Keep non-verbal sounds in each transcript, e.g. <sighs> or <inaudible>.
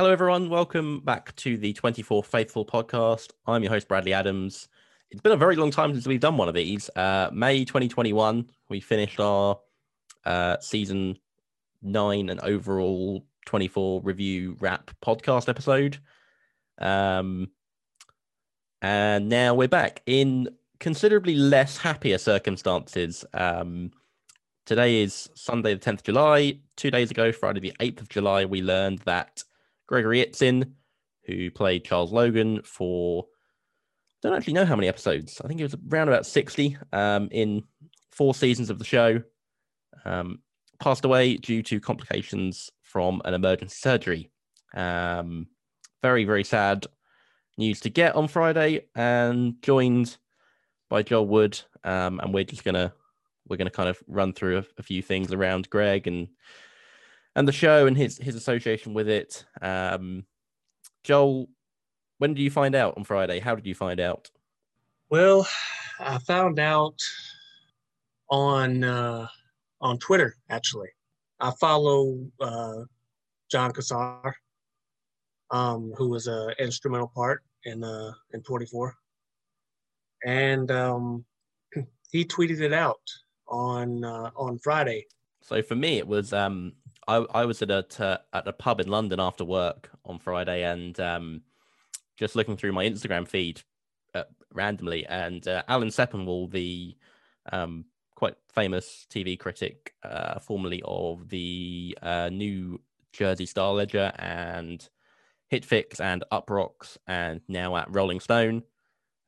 Hello, everyone. Welcome back to the 24 Faithful podcast. I'm your host, Bradley Adams. It's been a very long time since we've done one of these. Uh, May 2021, we finished our uh, season nine and overall 24 review wrap podcast episode. Um, and now we're back in considerably less happier circumstances. Um, today is Sunday, the 10th of July. Two days ago, Friday, the 8th of July, we learned that Gregory Itzin, who played Charles Logan for don't actually know how many episodes. I think it was around about 60 um, in four seasons of the show. Um, passed away due to complications from an emergency surgery. Um, very, very sad news to get on Friday, and joined by Joel Wood. Um, and we're just gonna we're gonna kind of run through a, a few things around Greg and and the show and his his association with it. Um, Joel, when did you find out on Friday? How did you find out? Well, I found out on uh, on Twitter actually. I follow uh, Jon Cassar, um, who was an instrumental part in uh, in 24, and um, <clears throat> he tweeted it out on uh, on Friday. So for me, it was um, I, I was at a at a pub in London after work on Friday, and um, just looking through my Instagram feed uh, randomly, and uh, Alan Sepinwall, the um, quite famous TV critic, uh, formerly of the uh, New Jersey Star Ledger and Hitfix and Uproxx, and now at Rolling Stone.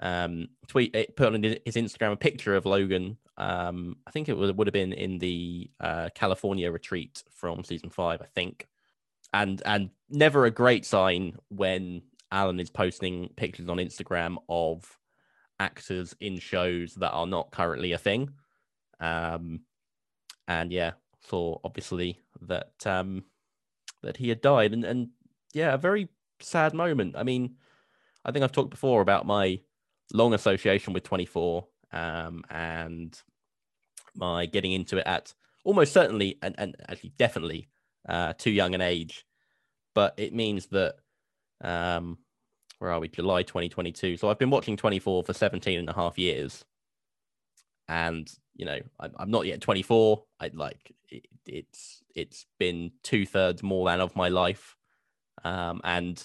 Um, tweet it put on his Instagram a picture of Logan um, I think it would, would have been in the uh, California retreat from season five, I think. And and never a great sign when Alan is posting pictures on Instagram of actors in shows that are not currently a thing. Um, and yeah, saw obviously that um, that he had died, and and yeah, a very sad moment. I mean, I think I've talked before about my long association with 24 um, and my getting into it at almost certainly and, and actually definitely uh, too young an age. But it means that, um, where are we? July 2022. So I've been watching 24 for 17 and a half years. And, you know, I'm, I'm not yet 24. I like it, it's, it's been two thirds more than of my life. Um, and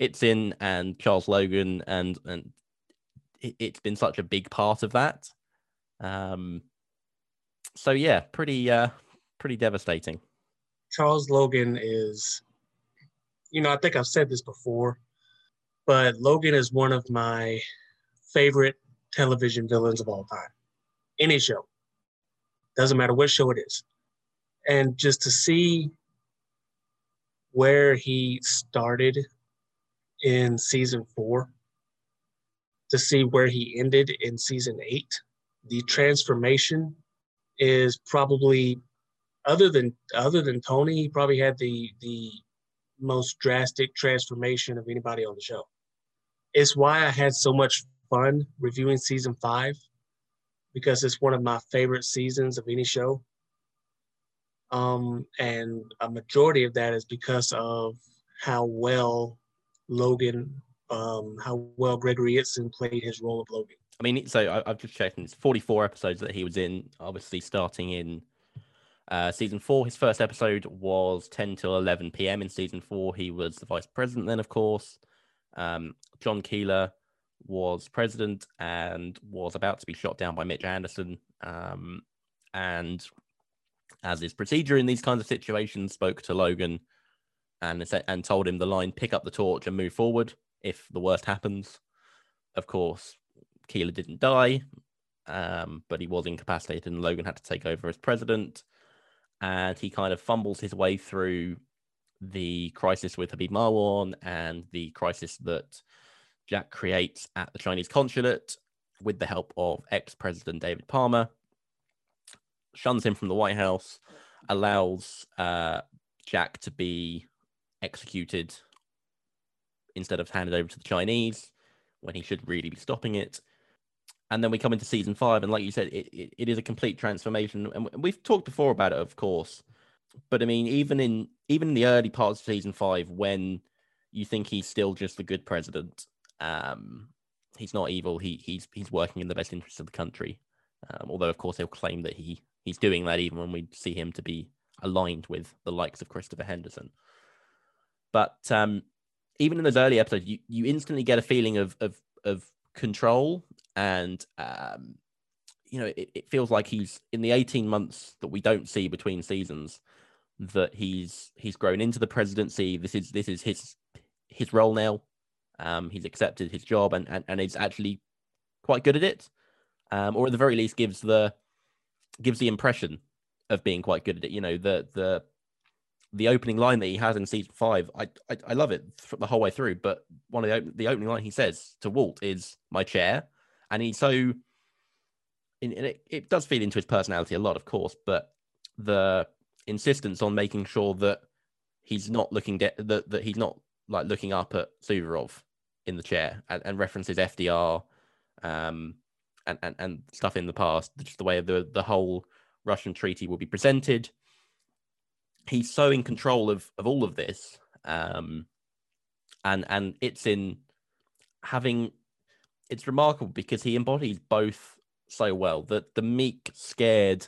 Itzin and Charles Logan and, and it, has been such a big part of that. Um, so yeah, pretty uh, pretty devastating. Charles Logan is, you know, I think I've said this before, but Logan is one of my favorite television villains of all time. Any show, doesn't matter what show it is, and just to see where he started in season four to see where he ended in season eight. The transformation is probably other than other than Tony, he probably had the the most drastic transformation of anybody on the show. It's why I had so much fun reviewing season five because it's one of my favorite seasons of any show. Um, and a majority of that is because of how well Logan um, how well Gregory Itzin played his role of Logan. I mean, so I, have just checked, it's 44 episodes that he was in, obviously starting in uh, season four. His first episode was 10 till 11 p.m. in season four. He was the vice president then, of course. Um, John Keeler was president and was about to be shot down by Mitch Anderson. Um, and as is procedure in these kinds of situations, spoke to Logan and and told him the line, pick up the torch and move forward if the worst happens. Of course, Keeler didn't die, um, but he was incapacitated, and Logan had to take over as president. And he kind of fumbles his way through the crisis with Habib Marwan and the crisis that Jack creates at the Chinese consulate with the help of ex President David Palmer, shuns him from the White House, allows uh, Jack to be executed instead of handed over to the Chinese when he should really be stopping it. And then we come into season five, and like you said, it, it, it is a complete transformation. And we've talked before about it, of course. but I mean, even in even in the early parts of season five, when you think he's still just a good president, um, he's not evil. He he's he's working in the best interest of the country. Um, although, of course, he'll claim that he he's doing that even when we see him to be aligned with the likes of Christopher Henderson. But um, even in those early episodes, you, you instantly get a feeling of of of control and um, you know it, it feels like he's in the 18 months that we don't see between seasons that he's he's grown into the presidency. This is this is his his role now. Um, he's accepted his job and, and and is actually quite good at it. Um, or at the very least gives the gives the impression of being quite good at it. You know the the the opening line that he has in season five, I I, I love it the whole way through. But one of the the opening line he says to Walt is "my chair," and he's so and it, it does feed into his personality a lot, of course, but the insistence on making sure that he's not looking de- that that he's not like looking up at Suvorov in the chair and, and references FDR um, and, and and stuff in the past, just the way the the whole Russian treaty will be presented. He's so in control of of all of this, um, and and Itzin having it's remarkable because he embodies both so well. that the meek, scared,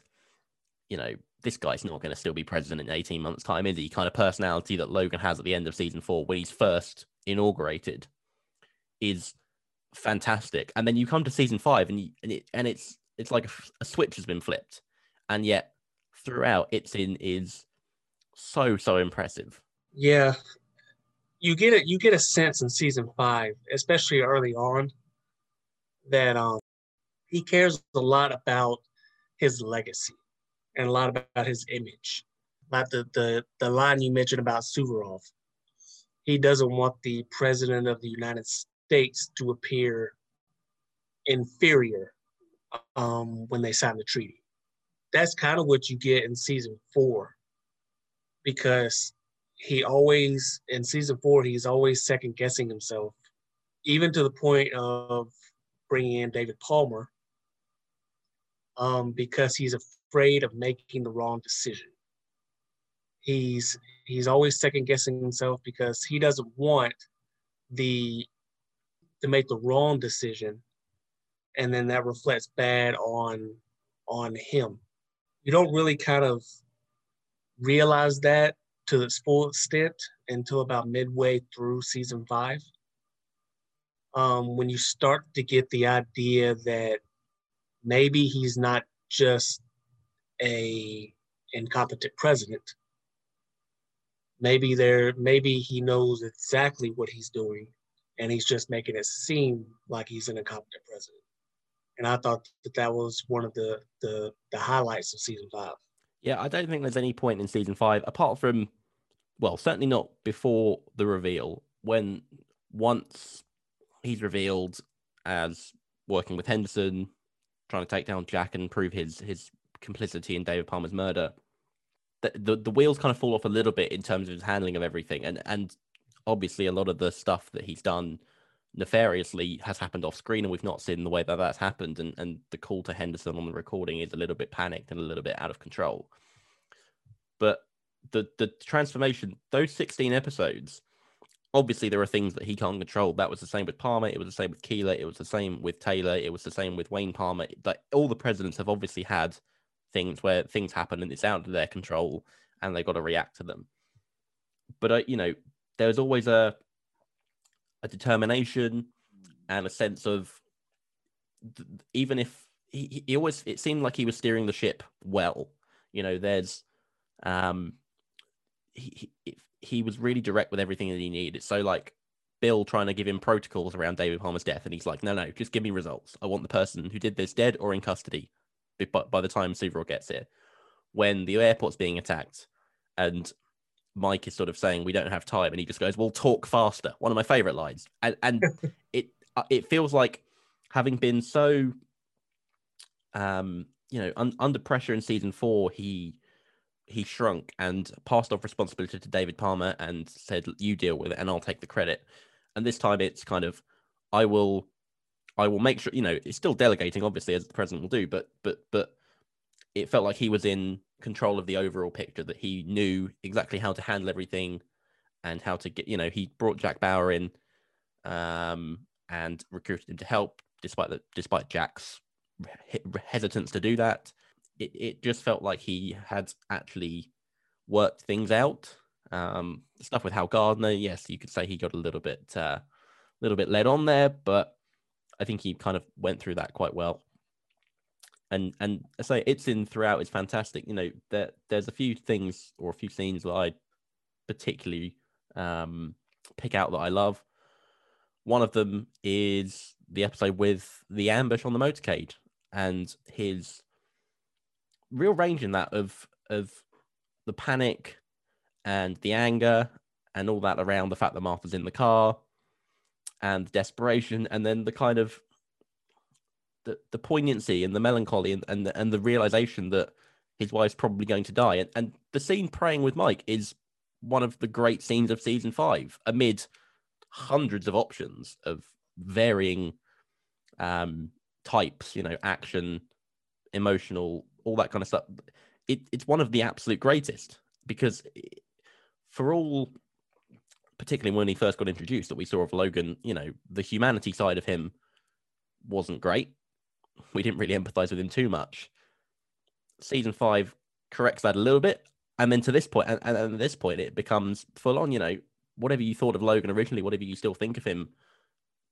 you know, this guy's not going to still be president in 18 months' time, is he? Kind of personality that Logan has at the end of season four when he's first inaugurated is fantastic. And then you come to season five and you, and it and it's it's like a, a switch has been flipped. And yet throughout Itzin is so so impressive. Yeah. You get it you get a sense in season five, especially early on, that um he cares a lot about his legacy and a lot about his image. Like the the the line you mentioned about Suvorov. He doesn't want the president of the United States to appear inferior um, when they sign the treaty. That's kind of what you get in season four, because he always in season four he's always second guessing himself, even to the point of bringing in David Palmer, um, because he's afraid of making the wrong decision. He's he's always second guessing himself because he doesn't want the to make the wrong decision, and then that reflects bad on on him. You don't really kind of realize that to its full extent until about midway through season five. Um, when you start to get the idea that maybe he's not just a incompetent president. Maybe there, maybe he knows exactly what he's doing, and he's just making it seem like he's an incompetent president. And I thought that that was one of the the, the highlights of season five. Yeah, I don't think there's any point in season five apart from, well, certainly not before the reveal. When once he's revealed as working with Henderson, trying to take down Jack and prove his his complicity in David Palmer's murder, the, the, the wheels kind of fall off a little bit in terms of his handling of everything, and and obviously a lot of the stuff that he's done nefariously has happened off screen, and we've not seen the way that that's happened, and and the call to Henderson on the recording is a little bit panicked and a little bit out of control. But the the transformation, those sixteen episodes obviously there are things that he can't control. That was the same with Palmer. It was the same with Keeler. It was the same with Taylor. It was the same with Wayne Palmer. Like all the presidents have obviously had things where things happen and it's out of their control and they've got to react to them. But uh, you know, there's always a a determination and a sense of even if he, he always it seemed like he was steering the ship well. You know, there's um he, he he was really direct with everything that he needed. So like Bill trying to give him protocols around David Palmer's death, and he's like, no, no, just give me results. I want the person who did this dead or in custody. By, by the time Suvorov gets here, when the airport's being attacked, and Mike is sort of saying we don't have time, and he just goes, "Well, talk faster." One of my favorite lines, and and <laughs> it uh, it feels like having been so, um, you know, un- under pressure in season four, he he shrunk and passed off responsibility to David Palmer and said, "You deal with it, and I'll take the credit." And this time, it's kind of, I will, I will make sure. You know, it's still delegating, obviously, as the president will do, but but but it felt like he was in control of the overall picture. That he knew exactly how to handle everything, and how to get. You know, he brought Jack Bauer in, um, and recruited him to help, despite the despite Jack's hesitance to do that. It it just felt like he had actually worked things out. Um, stuff with Hal Gardner, yes, you could say he got a little bit, a uh, little bit led on there, but I think he kind of went through that quite well. And and I say Itzin throughout. It's fantastic. You know, there there's a few things or a few scenes that I particularly um, pick out that I love. One of them is the episode with the ambush on the motorcade and his real range in that of of the panic and the anger and all that around the fact that Martha's in the car and desperation and then the kind of the, the poignancy and the melancholy and, and the, and the realization that his wife's probably going to die and, and the scene praying with Mike is one of the great scenes of season five amid hundreds of options of varying um types you know action emotional all that kind of stuff it, it's one of the absolute greatest because for all particularly when he first got introduced that we saw of Logan, you know, the humanity side of him wasn't great. We didn't really empathize with him too much. Season five corrects that a little bit. And then to this point, and, and this point, it becomes full on, you know, whatever you thought of Logan originally, whatever you still think of him,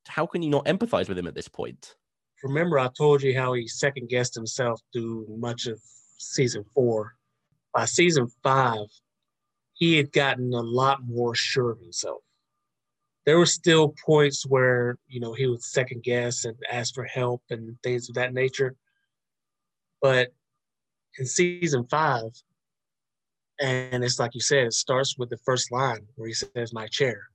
how can you not empathize with him at this point? Remember, I told you how he second guessed himself through much of season four. By season five, he had gotten a lot more sure of himself. There were still points where, you know, he would second guess and ask for help and things of that nature. But in season five, and it's like you said, it starts with the first line where he says, My chair.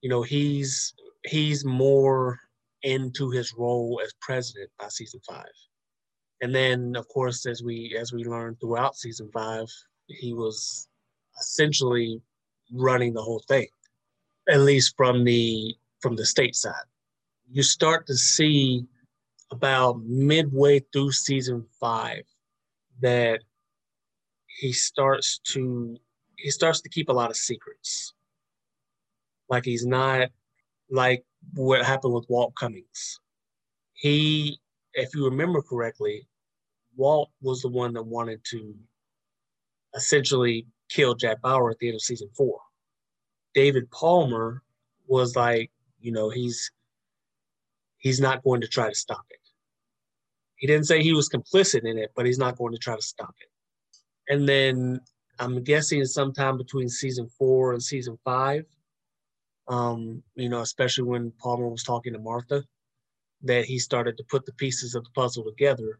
You know, he's he's more into his role as president by season five. And then of course as we as we learned throughout season five, he was essentially running the whole thing, at least from the from the state side. You start to see about midway through season five that he starts to he starts to keep a lot of secrets. Like he's not like what happened with Walt Cummings. He, if you remember correctly, Walt was the one that wanted to essentially kill Jack Bauer at the end of season four. David Palmer was like, you know, he's he's not going to try to stop it. He didn't say he was complicit in it, but he's not going to try to stop it. And then I'm guessing sometime between season four and season five, um, you know, especially when Palmer was talking to Martha, that he started to put the pieces of the puzzle together,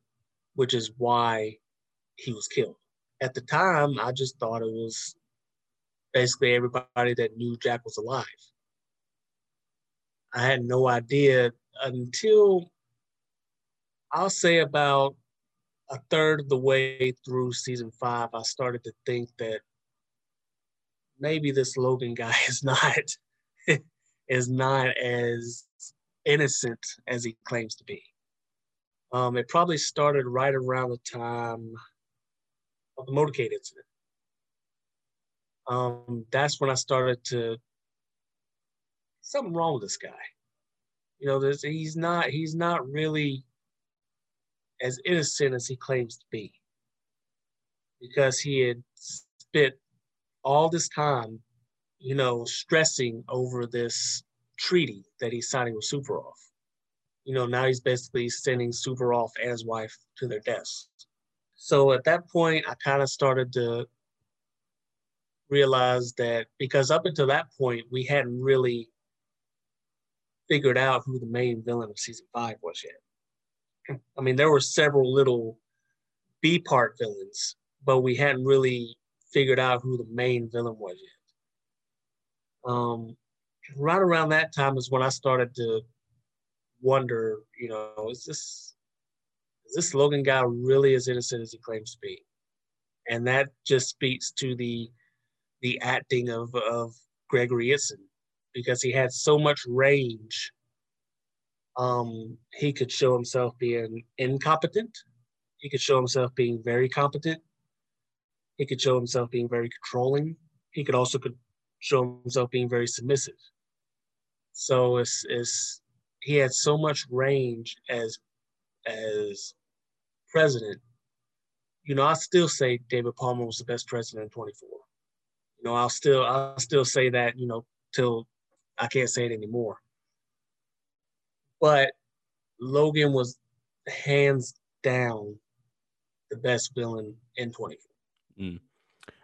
which is why he was killed at the time, I just thought it was basically everybody that knew Jack was alive. I had no idea until I'll say about a third of the way through season five, I started to think that maybe this Logan guy <laughs> is not is not as innocent as he claims to be. Um, it probably started right around the time of the motorcade incident. Um, that's when I started to something wrong with this guy. You know, there's, he's not he's not really as innocent as he claims to be because he had spent all this time, you know, stressing over this treaty that he's signing with Suvorov. You know, now he's basically sending Suvorov and his wife to their deaths. So at that point, I kind of started to realize that because up until that point, we hadn't really figured out who the main villain of season five was yet. I mean, there were several little B part villains, but we hadn't really figured out who the main villain was yet. Um, right around that time is when I started to wonder, you know, is this is this Logan guy really as innocent as he claims to be? And that just speaks to the the acting of of Gregory Itzin because he had so much range. Um, he could show himself being incompetent. He could show himself being very competent. He could show himself being very controlling. He could also could show himself being very submissive. So it's it's he had so much range as as president. You know, I still say David Palmer was the best president in 24. Know, I'll still I'll still say that, you know, till I can't say it anymore. But Logan was hands down the best villain in 24. Mm.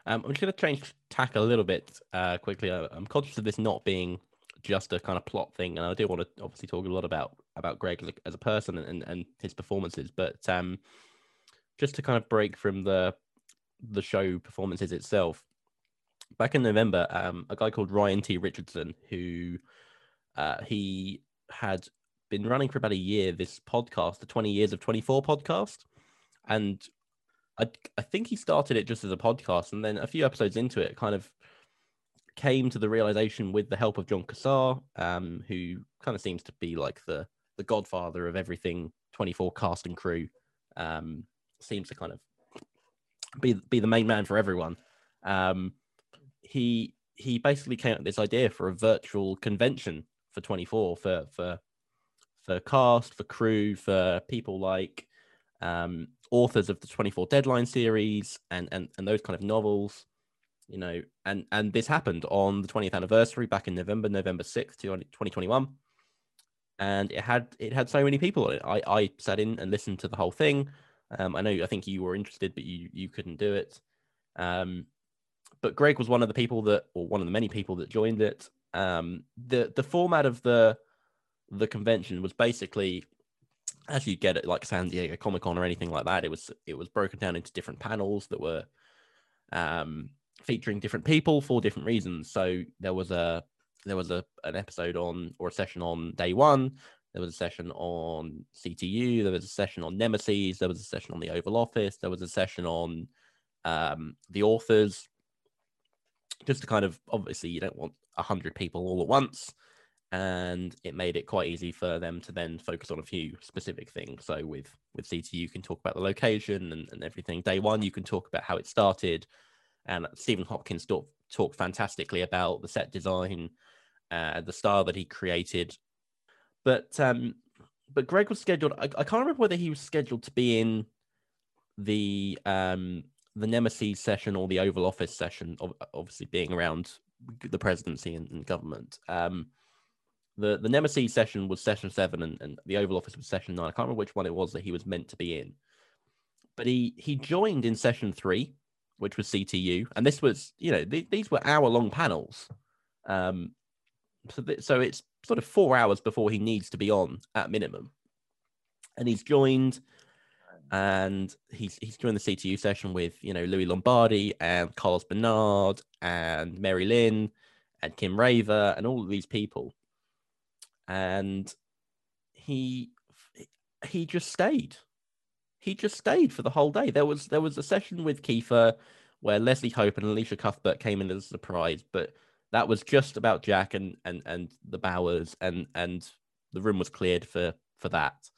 Um, I'm just going to change tack a little bit uh, quickly. I'm conscious of this not being just a kind of plot thing, and I do want to obviously talk a lot about about Greg as a, as a person and, and his performances. But um, just to kind of break from the the show performances itself, back in November, um, a guy called Ryan T. Richardson, who uh, he had been running for about a year this podcast, the 20 Years of 24 podcast. And I, I think he started it just as a podcast. And then a few episodes into it, kind of came to the realization with the help of Jon Cassar, um, who kind of seems to be like the, the godfather of everything 24 cast and crew, um, seems to kind of be, be the main man for everyone. Um, he he basically came up with this idea for a virtual convention for 24 for for for cast, for crew, for people like um, authors of the 24 Deadline series and, and, and those kind of novels, you know, and, and this happened on the 20th anniversary back in November, November 6th, 2021. And it had it had so many people on it. I, I sat in and listened to the whole thing. Um, I know I think you were interested, but you you couldn't do it. Um, but Greg was one of the people that, or one of the many people that joined it. Um, the the format of the the convention was basically as you get it like San Diego Comic Con or anything like that, it was it was broken down into different panels that were um, featuring different people for different reasons. So there was a there was a an episode on or a session on day one. There was a session on CTU. There was a session on Nemesis. There was a session on the Oval Office. There was a session on um, the authors. Just to kind of obviously, you don't want a hundred people all at once and it made it quite easy for them to then focus on a few specific things. So with with CT, you can talk about the location and, and everything. Day one, you can talk about how it started, and Stephen Hopkins talked talked fantastically about the set design, uh, the style that he created. But um, but Greg was scheduled. I, I can't remember whether he was scheduled to be in the um the Nemesis session or the Oval Office session. Obviously, being around the presidency and, and government. Um, the the Nemesis session was session seven, and, and the Oval Office was session nine. I can't remember which one it was that he was meant to be in, but he he joined in session three, which was CTU, and this was you know th- these were hour long panels, um, so th- so it's sort of four hours before he needs to be on at minimum, and he's joined. And he's he's doing the CTU session with you know Louis Lombardi and Carlos Bernard and Mary Lynn and Kim Raver and all of these people and he he just stayed. He just stayed for the whole day. There was there was a session with Kiefer where Leslie Hope and Elisha Cuthbert came in as a surprise, but that was just about Jack and and and the Bauers, and and the room was cleared for for that.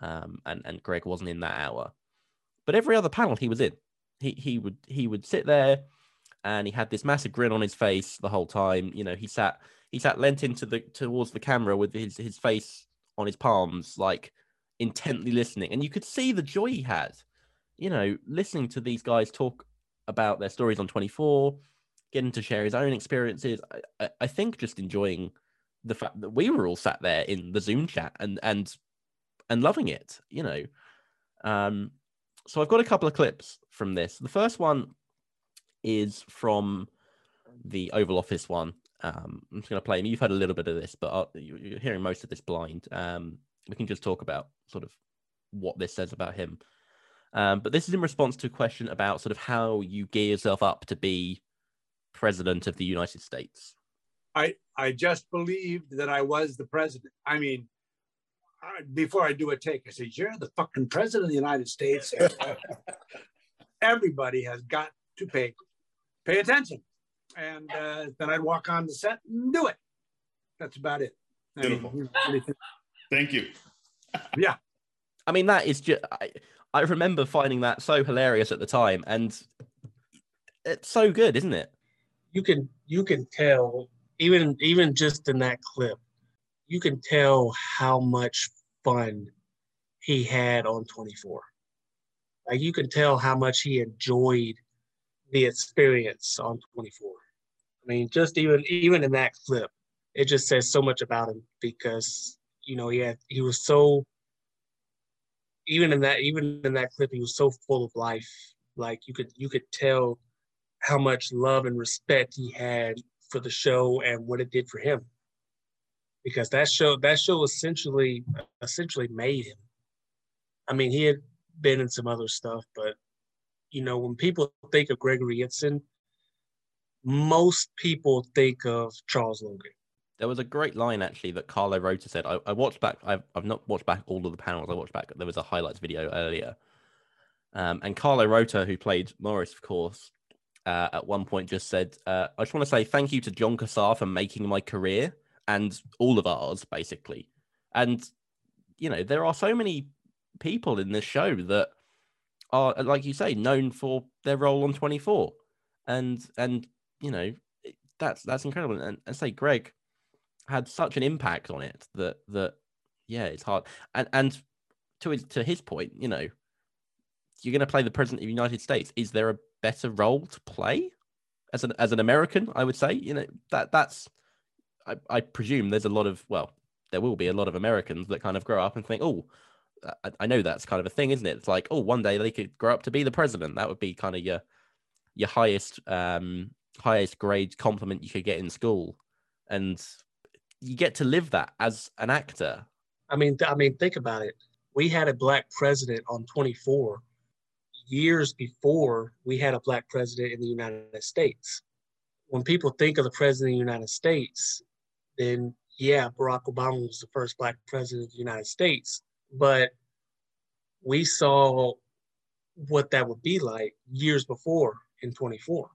Um, and and Greg wasn't in that hour, but every other panel he was in. He he would he would sit there, and he had this massive grin on his face the whole time. You know, he sat he sat leant into the towards the camera with his his face on his palms, like intently listening, and you could see the joy he had. You know, listening to these guys talk about their stories on 24, getting to share his own experiences. I, I think just enjoying the fact that we were all sat there in the Zoom chat and and and loving it. You know, um, so I've got a couple of clips from this. The first one is from the Oval Office one, um, I'm just going to play him. You've had a little bit of this, but you're hearing most of this blind. Um, we can just talk about sort of what this says about him. Um, but this is in response to a question about sort of how you gear yourself up to be president of the United States. I I just believed that I was the president. I mean, before I do a take, I say, "You're the fucking president of the United States." <laughs> Everybody has got to pay pay attention and uh, then I'd walk on the set and do it. That's about it. Beautiful. I mean, Thank you. <laughs> yeah. I mean, that is just, I, I remember finding that so hilarious at the time. And it's so good, isn't it? You can you can tell even even just in that clip, you can tell how much fun he had on 24. Like you can tell how much he enjoyed the experience on 24. I mean, just even even in that clip, it just says so much about him because you know he had he was so even in that even in that clip he was so full of life. Like you could you could tell how much love and respect he had for the show and what it did for him because that show that show essentially essentially made him. I mean he had been in some other stuff but you know when people think of gregory Itzin, most people think of charles logan. There was a great line actually that carlo rota said. I, I watched back I've, I've not watched back all of the panels. I watched back there was a highlights video earlier. Um, and carlo rota who played morris of course uh, at one point just said, uh, I just want to say thank you to Jon Cassar for making my career and all of ours, basically. And, you know, there are so many people in this show that are, like you say, known for their role on 24. And, and, you know, that's, that's incredible. And, and say Greg had such an impact on it that, that, yeah, it's hard. And, and to his, to his point, you know, you're going to play the president of the United States. Is there a better role to play as an as an American? I would say, you know, that that's I, I presume there's a lot of well, there will be a lot of Americans that kind of grow up and think, oh, I, I know that's kind of a thing, isn't it? It's like, oh, one day they could grow up to be the president. That would be kind of your your highest um highest grade compliment you could get in school, and you get to live that as an actor. I mean, I mean, think about it. We had a black president on 24 years before we had a black president in the United States. When people think of the president of the United States, then yeah, Barack Obama was the first black president of the United States. But we saw what that would be like years before in 24.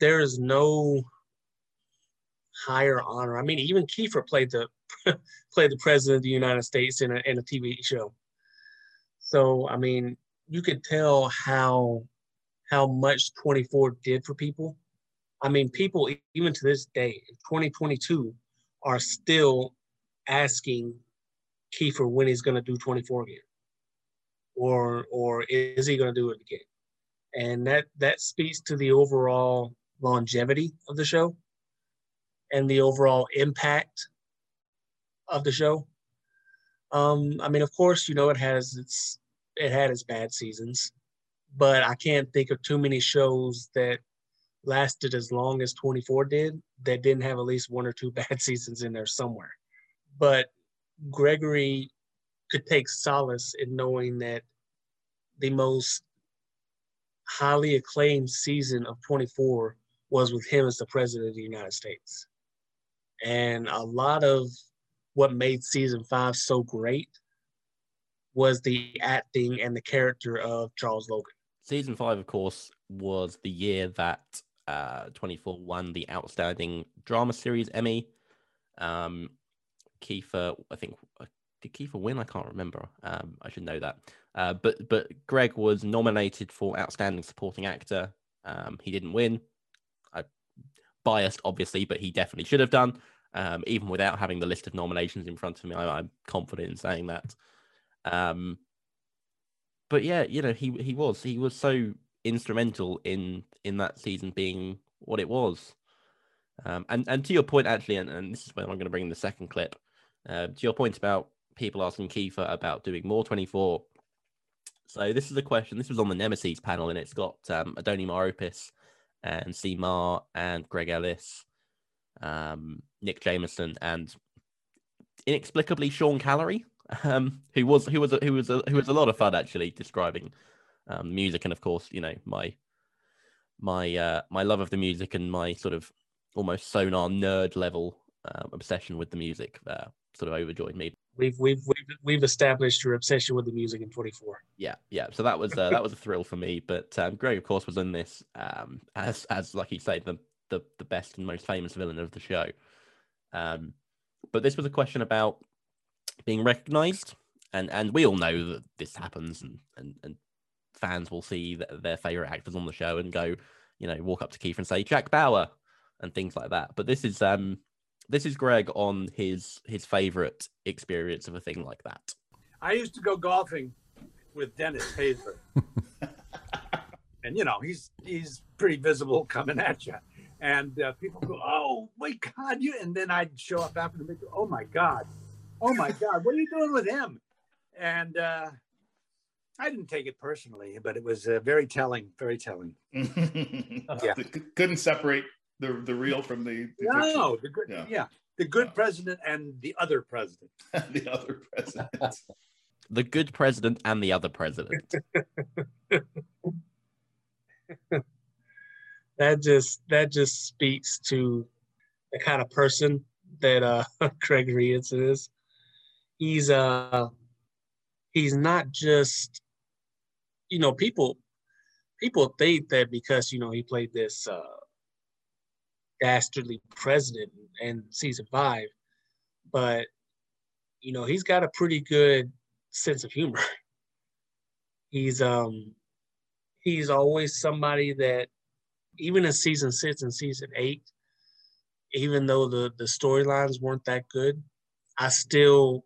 There is no higher honor. I mean, even Kiefer played the <laughs> played the president of the United States in a in a TV show. So I mean, you could tell how how much 24 did for people. I mean, people even to this day, 2022, are still asking Kiefer when he's going to do 24 again, or or is he going to do it again? And that that speaks to the overall longevity of the show and the overall impact of the show. Um, I mean, of course, you know it has its it had its bad seasons, but I can't think of too many shows that lasted as long as 24 did that didn't have at least one or two <laughs> bad seasons in there somewhere. But Gregory could take solace in knowing that the most highly acclaimed season of 24 was with him as the president of the United States. And a lot of what made season five so great was the acting and the character of Charles Logan. Season five, of course, was the year that uh, 24 won the Outstanding Drama Series Emmy. Um, Kiefer, I think, uh, did Kiefer win? I can't remember. Um, I should know that. Uh, but but Greg was nominated for Outstanding Supporting Actor. Um, he didn't win. I biased, obviously, but he definitely should have done. Um, even without having the list of nominations in front of me, I, I'm confident in saying that. Um, but yeah, you know, he he was he was so instrumental in in that season being what it was. Um, and and to your point, actually, and, and this is where I'm going to bring in the second clip. Uh, to your point about people asking Kiefer about doing more 24. So this is a question. This was on the Nemesis panel, and it's got um, Adoni Maropis and Tzi Ma and Greg Ellis, um, Nick Jameson, and inexplicably Sean Callery <laughs> um, who was who was who was a, who was a lot of fun actually describing um, music and of course you know my my uh, my love of the music and my sort of almost sonar nerd level um, obsession with the music uh, sort of overjoyed me. We've, we've we've we've established your obsession with the music in 24. Yeah, yeah. So that was uh, that was a thrill for me. But um, Greg, of course, was in this um, as as like you say the the the best and most famous villain of the show. Um, but this was a question about being recognized. And and we all know that this happens, and and, and fans will see their favorite actors on the show and go, you know, walk up to Keith and say Jack Bauer and things like that. But this is um this is Greg on his his favorite experience of a thing like that. I used to go golfing with Dennis Haysbert. <laughs> and you know, he's he's pretty visible coming at you. And uh, people go, "Oh my God!" You and then I'd show up after the meeting. Oh my God! Oh my God! What are you doing with him? And uh, I didn't take it personally, but it was uh, very telling. Very telling. <laughs> yeah, couldn't separate the the real from the, the no, the good, yeah. yeah. <laughs> <laughs> the good president and the other president. the other president. the good president and the other president. that just that just speaks to the kind of person that uh Gregory is. He's uh he's not just you know people people think that because you know he played this uh dastardly president in season five, but you know he's got a pretty good sense of humor. <laughs> he's um he's always somebody that even in season six and season eight, even though the the storylines weren't that good, I still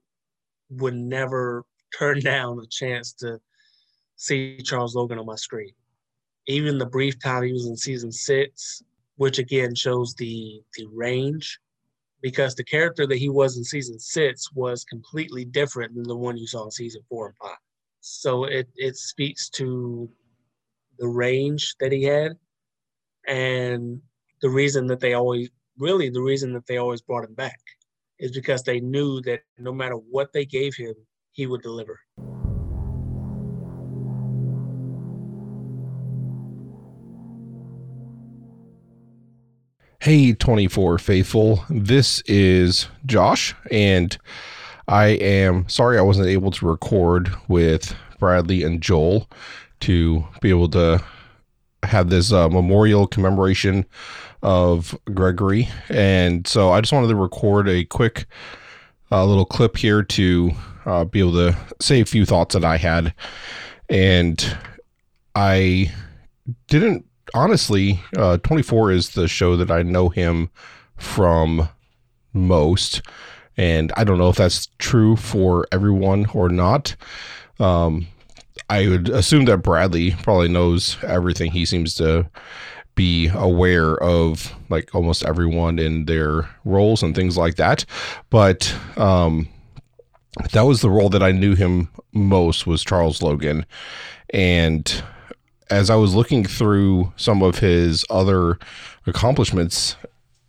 would never <laughs> turn down a chance to see Charles Logan on my screen. Even the brief time he was in season six, which again shows the the range, because the character that he was in season six was completely different than the one you saw in season four and five. So it it speaks to the range that he had and the reason that they always, really, the reason that they always brought him back is because they knew that no matter what they gave him, he would deliver. Hey, 24 faithful. This is Josh, and I am sorry I wasn't able to record with Bradley and Joel to be able to have this uh, memorial commemoration of Gregory, and so I just wanted to record a quick uh, little clip here to uh, be able to say a few thoughts that I had, and I didn't honestly. Uh, Twenty Four is the show that I know him from most, and I don't know if that's true for everyone or not. Um, I would assume that Bradley probably knows everything. He seems to be aware of like almost everyone in their roles and things like that. But um, that was the role that I knew him most was Charles Logan, and as I was looking through some of his other accomplishments,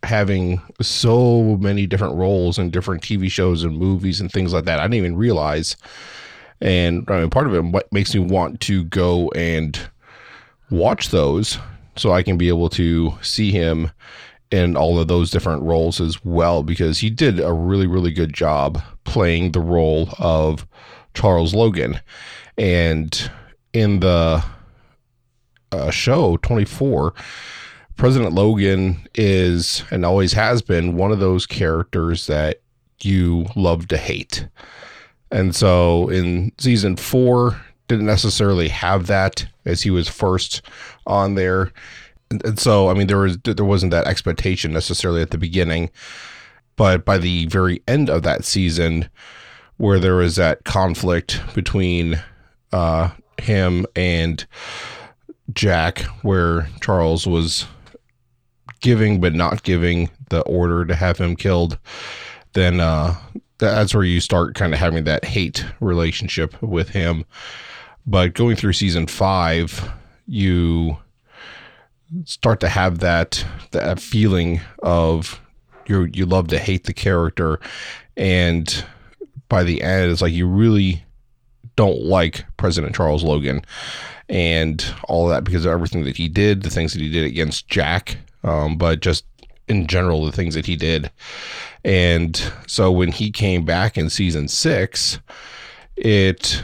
having so many different roles in different TV shows and movies and things like that, I didn't even realize. And I mean, part of it what makes me want to go and watch those so I can be able to see him in all of those different roles as well because he did a really really good job playing the role of Charles Logan. And in the uh, show 24 President Logan is and always has been one of those characters that you love to hate. And so in season four, didn't necessarily have that as he was first on there. And, and so, I mean, there was there wasn't that expectation necessarily at the beginning, but by the very end of that season, where there was that conflict between uh, him and Jack, where Charles was giving but not giving the order to have him killed, then uh, that's where you start kind of having that hate relationship with him. But going through season five, you start to have that that feeling of you you love to hate the character, and by the end, it's like you really don't like President Charles Logan and all that because of everything that he did, the things that he did against Jack, um, but just in general, the things that he did. And so when he came back in season six, it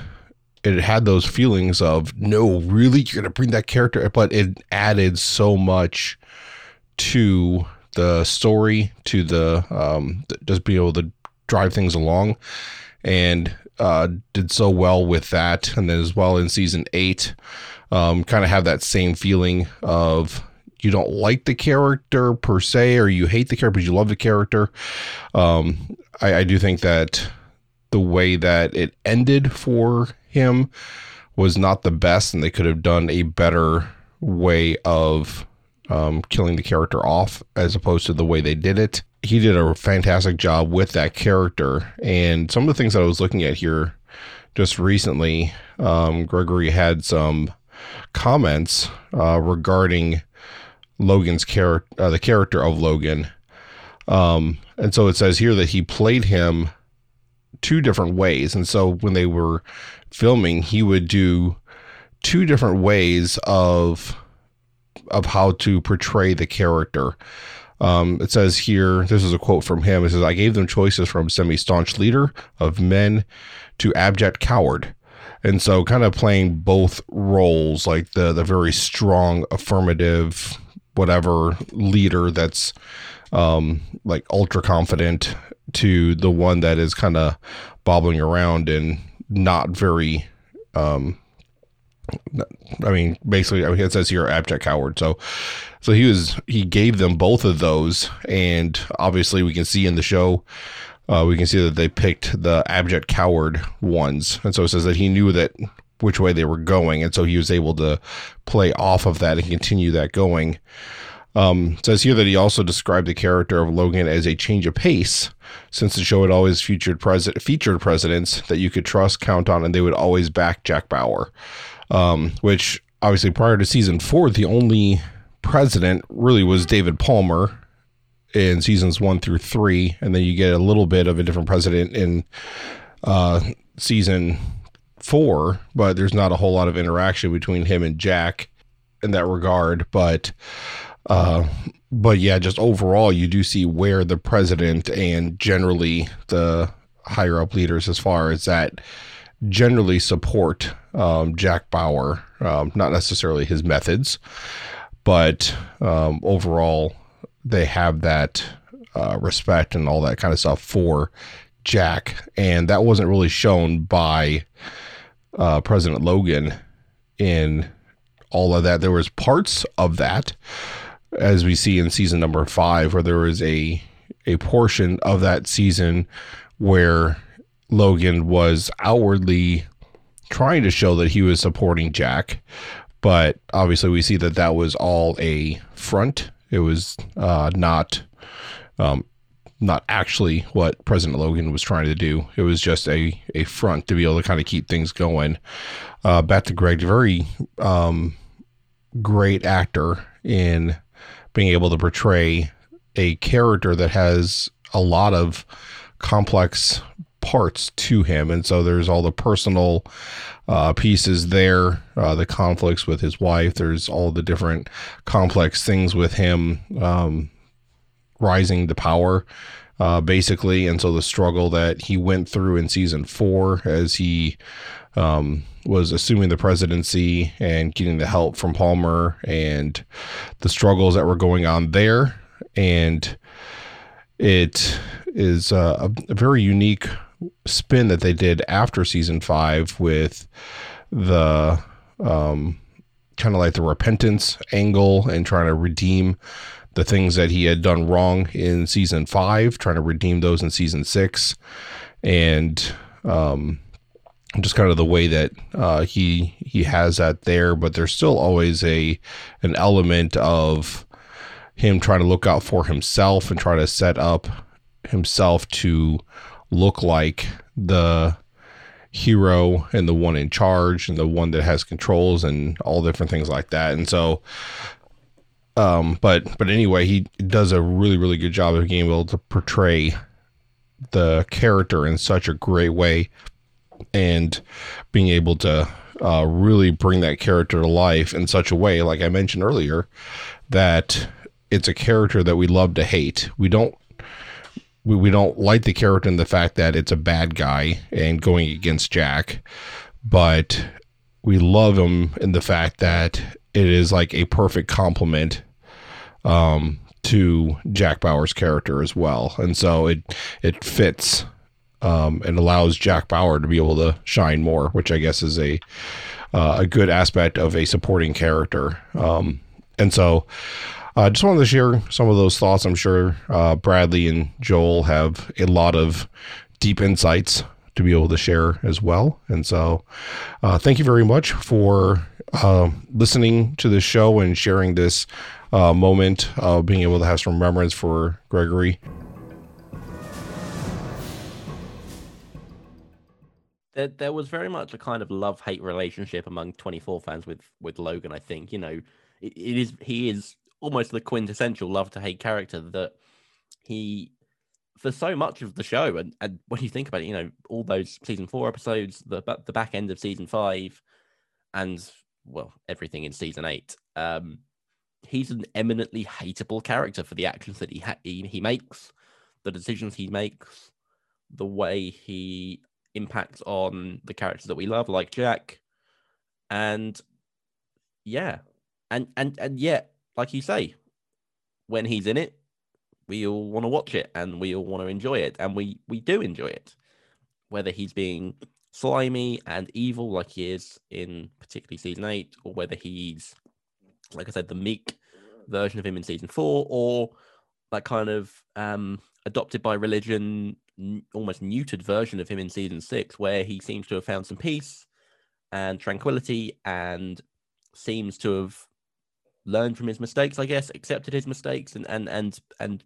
it had those feelings of no, really, you're gonna bring that character, but it added so much to the story, to the um, just being able to drive things along, and uh, did so well with that. And then as well in season eight, um, kind of have that same feeling of you don't like the character per se, or you hate the character, but you love the character. Um, I, I do think that the way that it ended for him was not the best, and they could have done a better way of um, killing the character off as opposed to the way they did it. He did a fantastic job with that character. And some of the things that I was looking at here just recently, um, Gregory had some comments uh, regarding Logan's character, uh, the character of Logan. Um, and so it says here that he played him two different ways. And so when they were filming, he would do two different ways of of how to portray the character. Um, it says here, this is a quote from him. It says, I gave them choices from semi staunch leader of men to abject coward. And so kind of playing both roles, like the the very strong affirmative, whatever leader that's um, like ultra confident to the one that is kind of bobbling around and not very um, I mean, basically, I mean, it says here abject coward. So, so he was he gave them both of those, and obviously, we can see in the show, uh, we can see that they picked the abject coward ones, and so it says that he knew that which way they were going, and so he was able to play off of that and continue that going. Um, says here that he also described the character of Logan as a change of pace, since the show had always featured president featured presidents that you could trust, count on, and they would always back Jack Bauer um, which obviously prior to season four, the only president really was David Palmer in seasons one through three, and then you get a little bit of a different president in uh, season four, but there's not a whole lot of interaction between him and Jack in that regard. But uh, but yeah, just overall, you do see where the president and generally the higher up leaders, as far as that generally support um, Jack Bauer, um, not necessarily his methods, but um, overall they have that uh, respect and all that kind of stuff for Jack, and that wasn't really shown by uh, President Logan in all of that. There was parts of that, as we see in season number five, where there was a a portion of that season where Logan was outwardly trying to show that he was supporting Jack, but obviously we see that that was all a front. It was uh, not um, not actually what President Logan was trying to do. It was just a a front to be able to kind of keep things going. Uh, back to Greg, very um, great actor in being able to portray a character that has a lot of complex parts to him. And so there's all the personal uh, pieces there, uh, the conflicts with his wife. There's all the different complex things with him um, rising to power, uh, basically. And so the struggle that he went through in season four as he um, was assuming the presidency and getting the help from Palmer and the struggles that were going on there. And it is a, a very unique spin that they did after season five with the um, kind of like the repentance angle and trying to redeem the things that he had done wrong in season five, trying to redeem those in season six, and um, just kind of the way that uh, he he has that there. But there's still always a an element of him trying to look out for himself and try to set up himself to look like the hero and the one in charge and the one that has controls and all different things like that. And so, um, but but anyway, he does a really really good job of being able to portray the character in such a great way and being able to uh, really bring that character to life in such a way, like I mentioned earlier, that it's a character that we love to hate. We don't we, we don't like the character and the fact that it's a bad guy and going against Jack, but we love him in the fact that it is like a perfect complement um, to Jack Bauer's character as well, and so it it fits um, and allows Jack Bauer to be able to shine more, which I guess is a uh, a good aspect of a supporting character. Um, And so uh, just wanted to share some of those thoughts. I'm sure uh, Bradley and Joel have a lot of deep insights to be able to share as well. And so, uh, thank you very much for uh, listening to this show and sharing this uh, moment of being able to have some remembrance for Gregory. There, there was very much a kind of love hate relationship among 24 fans with with Logan. I think you know it, it is he is almost the quintessential love to hate character that he for so much of the show and, and when you think about it you know all those season four episodes the the back end of season five and well everything in season eight um he's an eminently hateable character for the actions that he ha- he, he makes the decisions he makes the way he impacts on the characters that we love like jack and yeah and and and yet like you say, when he's in it, we all want to watch it and we all want to enjoy it, and we we do enjoy it, whether he's being slimy and evil like he is in particularly season eight, or whether he's like I said, the meek version of him in season four, or that kind of um, adopted by religion, n- almost neutered version of him in season six, where he seems to have found some peace and tranquility and seems to have learned from his mistakes, I guess, accepted his mistakes, and and and and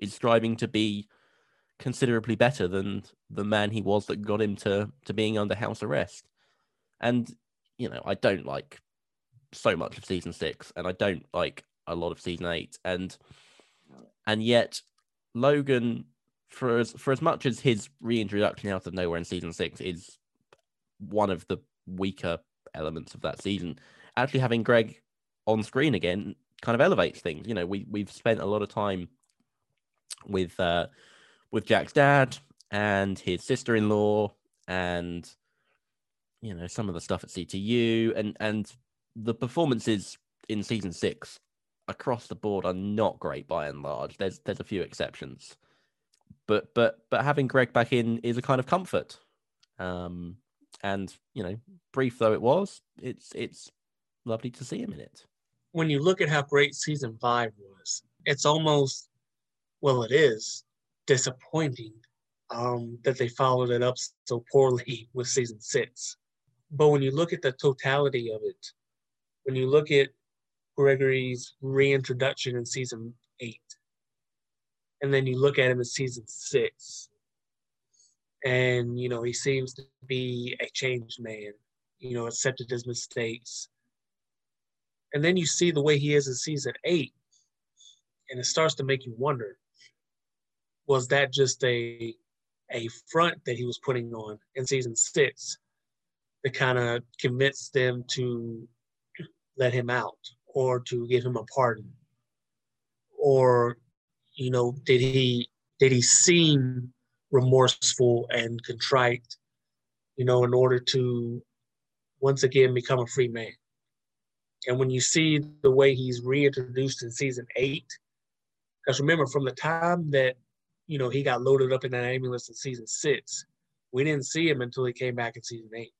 is striving to be considerably better than the man he was that got him to to being under house arrest. And you know, I don't like so much of season six, and I don't like a lot of season eight, and and yet Logan, for as for as much as his reintroduction out of nowhere in season six is one of the weaker elements of that season, actually having Greg on screen again kind of elevates things. You know, we we've spent a lot of time with uh with Jack's dad and his sister-in-law and you know some of the stuff at CTU and and the performances in season 6 across the board are not great by and large. There's there's a few exceptions. But but but having Greg back in is a kind of comfort. Um and you know, brief though it was, it's it's lovely to see him in it when you look at how great season five was, it's almost, well, it is disappointing um, that they followed it up so poorly <laughs> with season six. But when you look at the totality of it, when you look at Gregory's reintroduction in season eight, and then you look at him in season six, and you know he seems to be a changed man. You know, accepted his mistakes, and then you see the way he is in season eight, and it starts to make you wonder: was that just a a front that he was putting on in season six to kind of convince them to let him out or to give him a pardon? Or, you know, did he did he seem remorseful and contrite, you know, in order to once again become a free man? And when you see the way he's reintroduced in season eight, because remember, from the time that you know he got loaded up in that ambulance in season six, we didn't see him until he came back in season eight.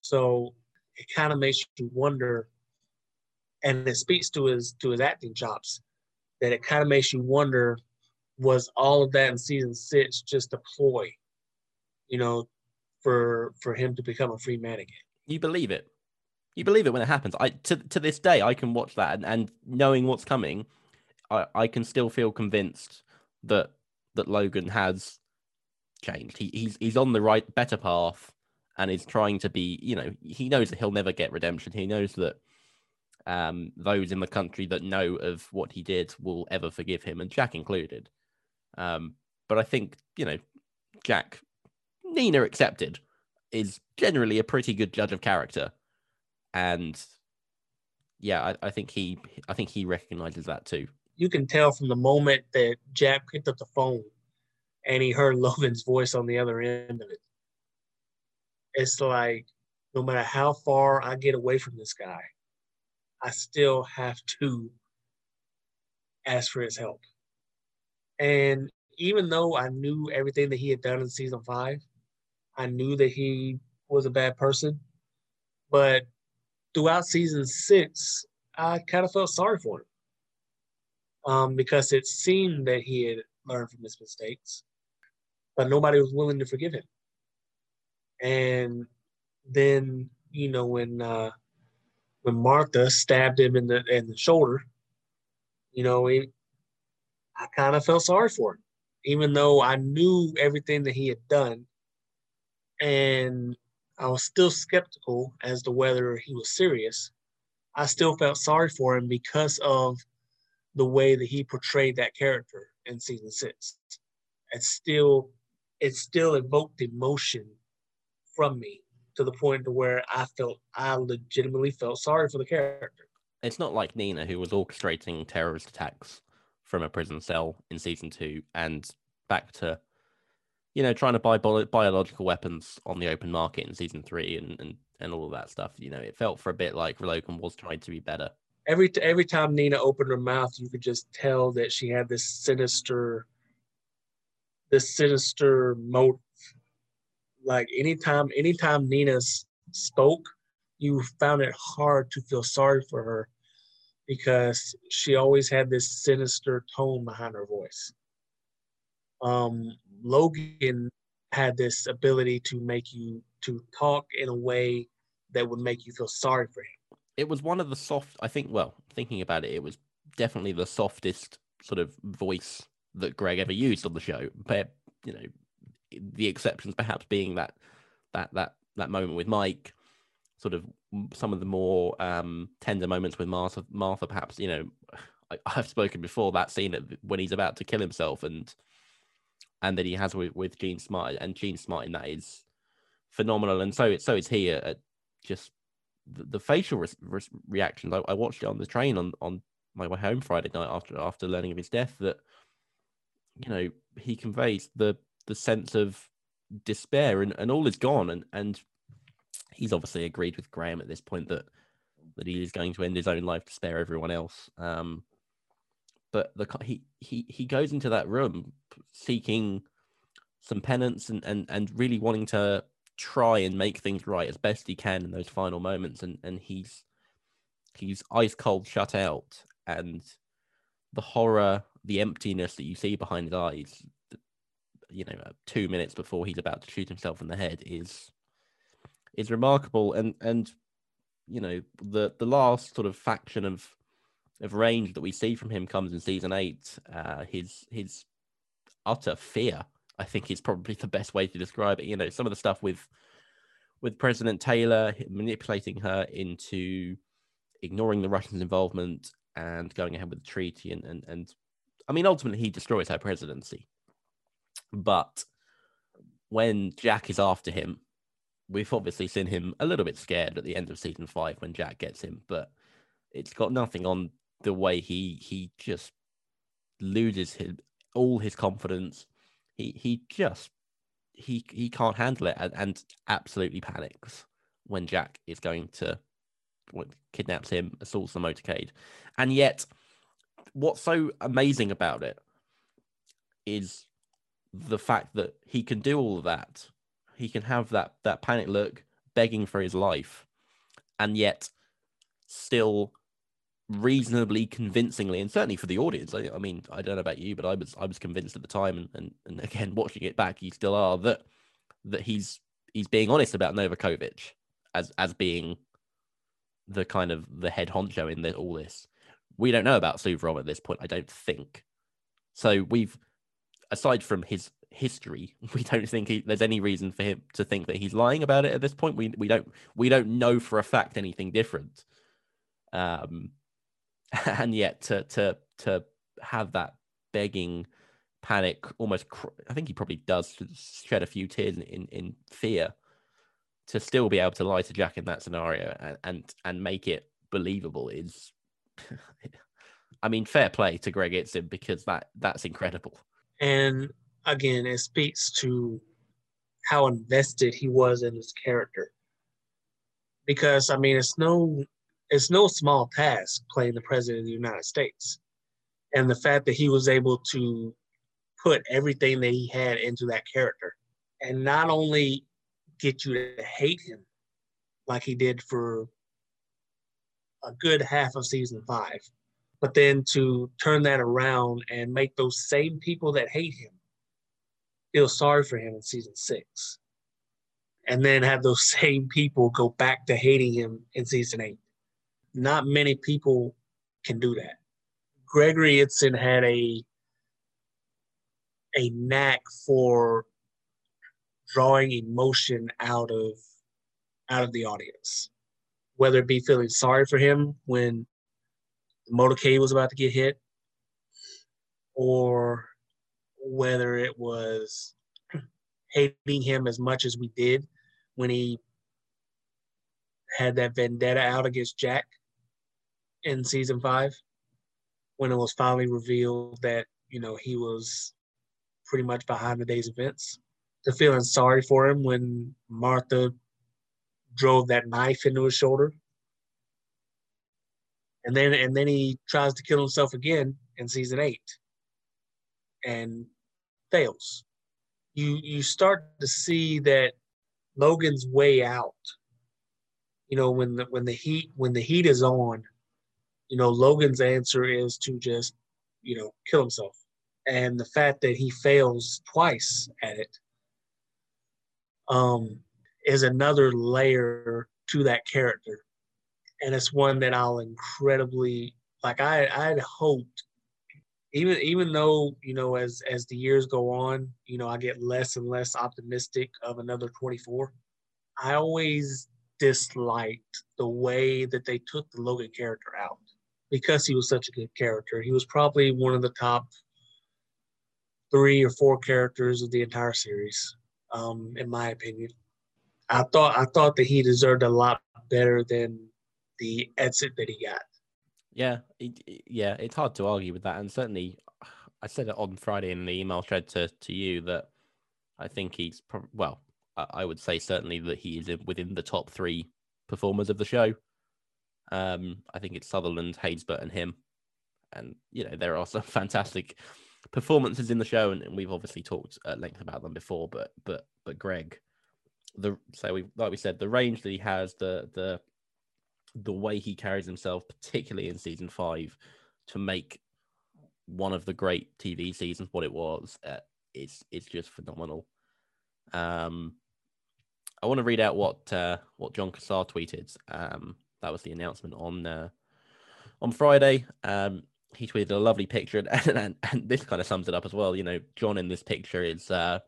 So it kind of makes you wonder, and it speaks to his to his acting chops, that it kind of makes you wonder, was all of that in season six just a ploy, you know, for for him to become a free man again? You believe it? You believe it when it happens. I to to this day I can watch that and, and knowing what's coming, I, I can still feel convinced that that Logan has changed. He, he's he's on the right better path and is trying to be, you know, he knows that he'll never get redemption. He knows that um, those in the country that know of what he did will ever forgive him, and Jack included. Um, but I think, you know, Jack, Nina accepted, is generally a pretty good judge of character and yeah, I, I think he I think he recognizes that too. You can tell from the moment that Jack picked up the phone and he heard <laughs> Logan's voice on the other end of it. It's like no matter how far I get away from this guy, I still have to ask for his help. And even though I knew everything that he had done in season five, I knew that he was a bad person. But throughout season six, I kind of felt sorry for him um, because it seemed that he had learned from his mistakes, but nobody was willing to forgive him. And then, you know, when uh, when Martha stabbed him in the in the shoulder, you know, he, I kind of felt sorry for him, even though I knew everything that he had done, and I was still skeptical as to whether he was serious. I still felt sorry for him because of the way that he portrayed that character in season six. It still, it still evoked emotion from me to the point to where I felt I legitimately felt sorry for the character. It's not like Nina who was orchestrating terrorist attacks from a prison cell in season two and back to, you know, trying to buy bi- biological weapons on the open market in season three and, and, and all of that stuff. You know, it felt for a bit like Logan was trying to be better every every time Nina opened her mouth, you could just tell that she had this sinister, this sinister motive. Like anytime, anytime Nina spoke, you found it hard to feel sorry for her because she always had this sinister tone behind her voice. Um, Logan had this ability to make you to talk in a way that would make you feel sorry for him it was one of the soft. I think. Well, thinking about it, it was definitely the softest sort of voice that Greg ever used on the show. But you know, the exceptions perhaps being that that that that moment with Mike, sort of some of the more um, tender moments with Martha. Martha, perhaps you know, I, have spoken before that scene when he's about to kill himself and and that he has with with Jean Smart and Jean Smart in that is phenomenal. And so it's so is he at just the, the facial re- re- reactions. I, I, watched it on the train on on my way home Friday night after after learning of his death. That you know he conveys the the sense of despair and, and all is gone and and he's obviously agreed with Graham at this point that that he is going to end his own life to spare everyone else. Um, but the he he he goes into that room seeking some penance and and and really wanting to try and make things right as best he can in those final moments. And and he's he's ice cold shut out. And the horror the emptiness that you see behind his eyes you know uh, two minutes before he's about to shoot himself in the head is is remarkable. And and you know the the last sort of faction of of range that we see from him comes in season eight uh his his utter fear I think is probably <laughs> the best way to describe it. You know, some of the stuff with with President Taylor manipulating her into ignoring the Russians' involvement and going ahead with the treaty, and and and I mean, ultimately he destroys her presidency. But when Jack is after him, we've obviously seen him a little bit scared at the end of season five when Jack gets him, but it's got nothing on the way he he just loses his all his confidence he he just he he can't handle it and, and absolutely panics when Jack is going to kidnaps him, assaults the motorcade, and yet what's so amazing about it is the fact that he can do all of that. He can have that that panic look, begging for his life, and yet still reasonably convincingly, and certainly for the audience. I, I, mean, I don't know about you, but I was I was convinced at the time, and, and, and <laughs> again watching it back, you still are that that he's he's being honest about Novakovich as as being the kind of the head honcho in the, all this. We don't know about Suvarov at this point. I don't think. So we've, aside from his history, <laughs> we don't think he, there's any reason for him to think that he's lying about it at this point. We we don't we don't know for a fact anything different. Um, <laughs> and yet to to to have that begging panic almost cr- i think he probably does shed a few tears in in fear to still be able to lie to jack in that scenario and and, and make it believable is <laughs> i mean fair play to greg itzin because that that's incredible. And again it speaks to how invested he was in his character. Because i mean it's no it's no small task playing the president of the United States. And the fact that he was able to put everything that he had into that character and not only get you to hate him like he did for a good half of season five. But then to turn that around and make those same people that hate him feel sorry for him in season six. And then have those <laughs> same people go back to hating him in season eight. Not many people can do that. Gregory Itzin had a a knack for drawing emotion out of out of the audience whether it be feeling sorry for him when the motorcade was about to get hit or whether it was hating him as much as we did when he had that vendetta out against Jack in season five when it was finally revealed that you know he was pretty much behind the day's events to feeling sorry for him when Martha drove that knife into his shoulder. And then and then he tries to kill himself again in season eight and fails. You you start to see that Logan's way out. You know, when the when the heat when the heat is on, you know, Logan's answer is to just, you know, kill himself. And the fact that he fails twice at it um, is another layer to that character. And it's one that I'll incredibly like I I'd hoped even even though, you know, as as the years go on, you know, I get less and less optimistic of another 24. I always disliked the way that they took the Logan character out because he was such a good character. He was probably one of the top three or four characters of the entire series, um, in my opinion. I thought I thought that he deserved a lot better than the exit that he got. Yeah, it, yeah, it's hard to argue with that, and certainly, I said it on Friday in the email thread to to you that I think he's pro- well, I would say certainly that he is within the top three performers of the show. Um, I think it's Sutherland, Haysbert, and him, and you know there are some <laughs> fantastic performances in the show, and, and we've obviously talked at length about them before. But but but Greg the so we like we said the range that he has the the the way he carries himself particularly in season five to make one of the great tv seasons what it was uh, it's it's just phenomenal um i want to read out what uh what jon cassar tweeted um that was the announcement on uh on friday um he tweeted a lovely picture <laughs> and, and, and this kind of sums it up as well you know john in this picture is uh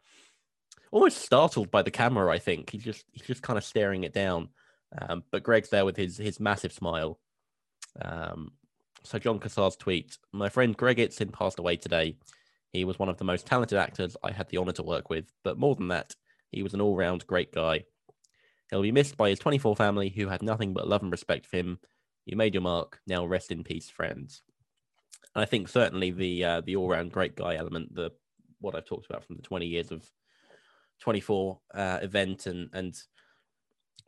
almost startled by the camera. I think he's just he's just kind of staring it down. Um, but Greg's there with his his massive smile. Um, so Jon Cassar's tweet: My friend Greg Itzin passed away today. He was one of the most talented actors I had the honor to work with, but more than that, he was an all-round great guy. He'll be missed by his 24 family, who had nothing but love and respect for him. You made your mark. Now rest in peace, friends. And I think certainly the uh, the all-round great guy element, the what I've talked about from the 20 years of 24 uh, event and and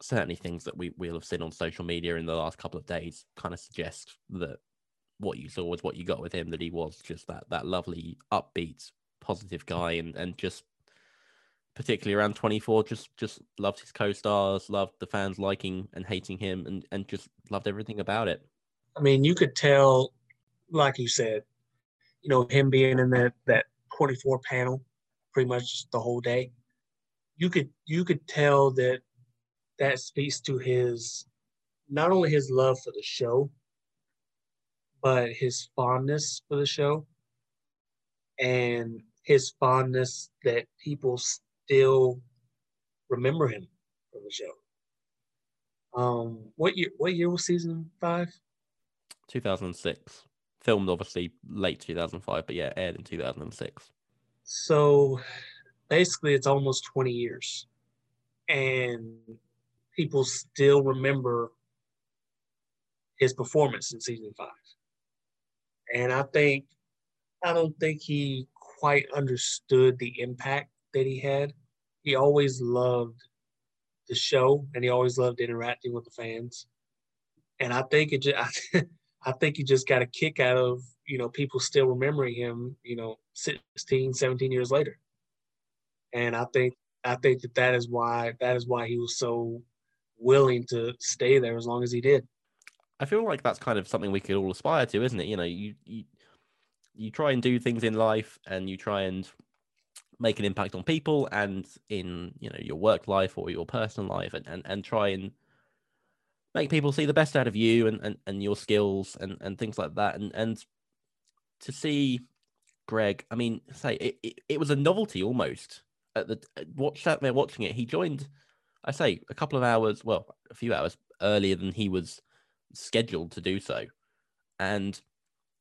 certainly things that we will have seen on social media in the last couple of days kind of suggest that what you saw was what you got with him that he was just that that lovely upbeat positive guy and and just particularly around 24 just just loved his co-stars loved the fans liking and hating him and and just loved everything about it. I mean you could tell like you said you know him being in that that 24 panel pretty much the whole day. You could you could tell that that speaks to his not only his love for the show but his fondness for the show and his fondness that people still remember him from the show. Um what year what year was season five? 2006 filmed obviously late 2005 but yeah aired in 2006 so basically it's almost 20 years. And people still remember his performance in season five. And i think i don't think he quite understood the impact that he had he always loved the show and he always loved interacting with the fans and i think it just <laughs> I, I think he just got a kick out of you know people still remembering him you know 16 17 years later and I think I think that that is why that is why he was so willing to stay there as long as he did. I feel like that's kind of something we could all aspire to, isn't it? You know, you you you try and do things in life, and you try and make an impact on people and in you know your work life or your personal life and, and, and try and make people see the best out of you and, and, and your skills and, and things like that. And and to see greg i mean say it, it, it was a novelty almost. At the watch sat there watching it he joined i say a couple of hours well a few hours earlier than he was scheduled to do so. And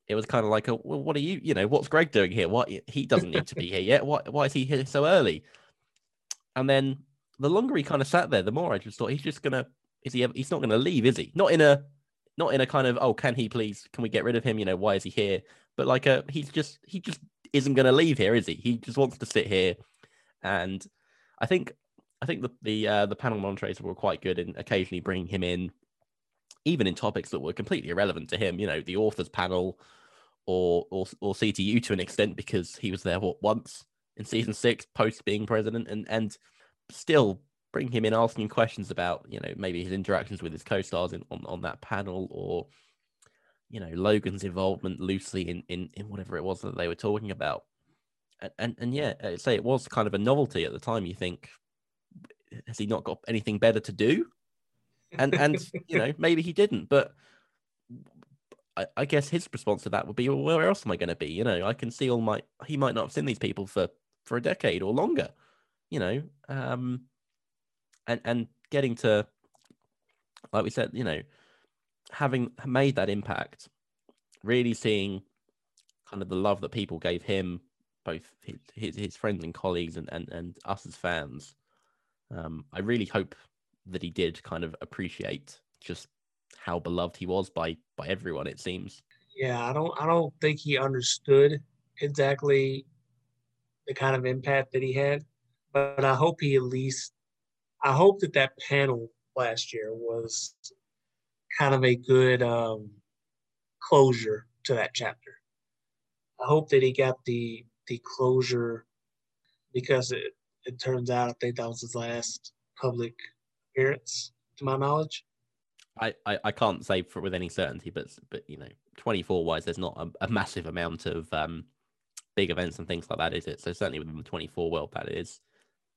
it was kind of like, a, well, what are you, you know, what's Greg doing here? What he doesn't need to be here yet. Why, why is he here so early? And then the longer he kind of sat there, the more I just thought he's just gonna, is he? He's not gonna leave, is he? Not in a, not in a kind of, oh, can he please? Can we get rid of him? You know, why is he here? But like a, he's just, he just isn't gonna leave here, is he? He just wants to sit here, and I think, I think the the uh, the panel monitors were quite good in occasionally bringing him in even in topics that were completely irrelevant to him, you know, the authors panel or or or CTU to an extent because he was there what once in season six post being president and and still bring him in asking questions about you know maybe his interactions with his co-stars in, on on that panel or you know Logan's involvement loosely in in in whatever it was that they were talking about. And and, and yeah say it was kind of a novelty at the time. You think has he not got anything better to do and <laughs> and you know maybe he didn't, but I, I, guess his response to that would be, well, where else am I going to be? You know, I can see all my he might not have seen these people for for a decade or longer, you know, um, and and getting to like we said, you know, having made that impact, really seeing kind of the love that people gave him, both his his, his friends and colleagues and, and and us as fans. Um, I really hope that he did kind of appreciate just how beloved he was by by everyone it seems. Yeah i don't i don't think he understood exactly the kind of impact that he had but i hope he at least i hope that that panel last year was kind of a good um, closure to that chapter. I hope that he got the the closure because it, it turns out i think that was his last public to my knowledge. I, I, I can't say for with any certainty, but but you know, twenty four wise, there's not a, a, massive amount of um big events and things like that, is it? So certainly within the twenty four world, that is.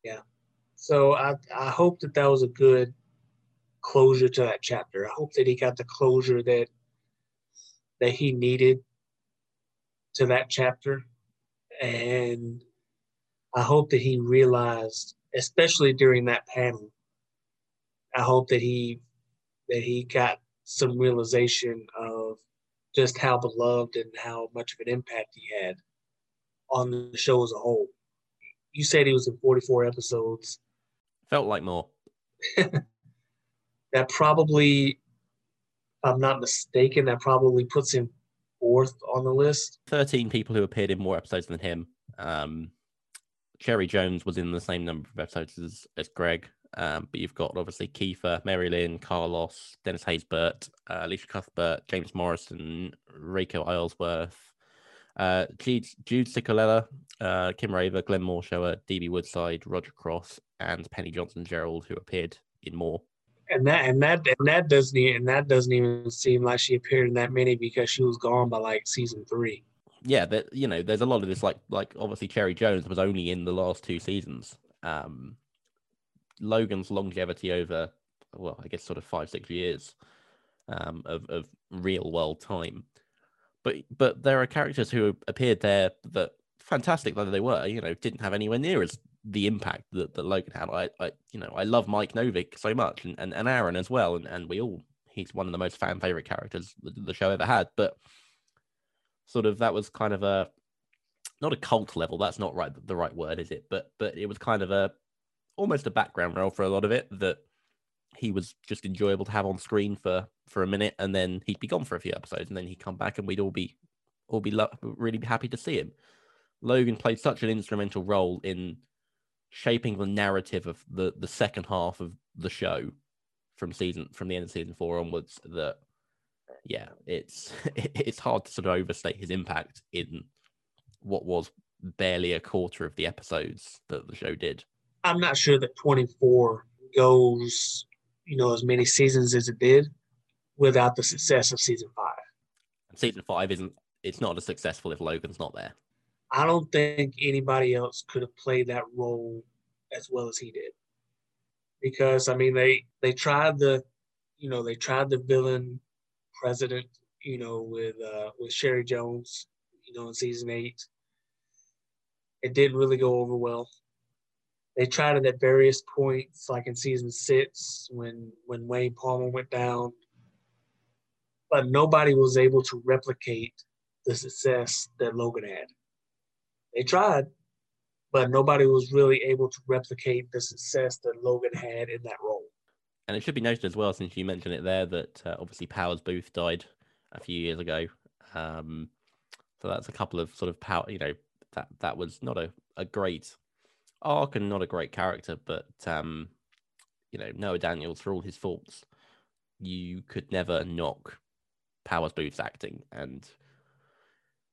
Yeah. So I I hope that that was a good closure to that chapter. I hope that he got the closure that that he needed to that chapter, and I hope that he realized, especially during that panel, I hope that he that he got some realization of just how beloved and how much of an impact he had on the show as a whole. You said he was in 44 episodes. Felt like more. <laughs> that probably, if I'm not mistaken, that probably puts him fourth on the list. 13 people who appeared in more episodes than him. Um, Cherry Jones was in the same number of episodes as, as Greg. Um, but you've got obviously Kiefer, Mary Lynn, Carlos, Dennis Haysbert, uh, Elisha Cuthbert, James Morrison, Reiko Aylesworth, uh, Jude, Jude Ciccolella, uh, Kim Raver, Glenn Morshower, DB Woodside, Roger Cross, and Penny Johnson Jerald, who appeared in more. And that and that and that doesn't even, and that doesn't even seem like she appeared in that many because she was gone by like season three. Yeah, that you know, there's a lot of this like like obviously Cherry Jones was only in the last two seasons. Um, Logan's longevity over, well, I guess sort of five, six years um, of, of real world time. But but there are characters who appeared there that fantastic though they were, you know, didn't have anywhere near as the impact that, that Logan had. I, I you know, I love Mike Novick so much and, and, and Aaron as well. And, and we all he's one of the most fan favorite characters the, the show ever had. But sort of that was kind of a not a cult level, that's not right the right word, is it? But but it was kind of a almost a background role for a lot of it that he was just enjoyable to have on screen for for a minute and then he'd be gone for a few episodes and then he'd come back and we'd all be all be lo- really happy to see him. Logan played such an instrumental role in shaping the narrative of the the second half of the show from season from the end of season four onwards that yeah it's <laughs> it's hard to sort of overstate his impact in what was barely a quarter of the episodes that the show did I'm not sure that 24 goes, you know, as many seasons as it did, without the success of season five. Season five isn't it's not as successful if Logan's not there. I don't think anybody else could have played that role as well as he did. Because I mean they they tried the you know, they tried the villain president, you know, with uh with Cherry Jones, you know, in season eight. It didn't really go over well. They tried it at various points, like in season six when when Wayne Palmer went down. But nobody was able to replicate the success that Logan had. They tried, but nobody was really able to replicate the success that Logan had in that role. And it should be noted as well, since you mentioned it there, that uh, obviously Powers Boothe died a few years ago. Um, so that's a couple of sort of power, you know, that that was not a, a great arc and not a great character, but um, you know, Noah Daniels, for all his faults, you could never knock Powers Boothe's acting. And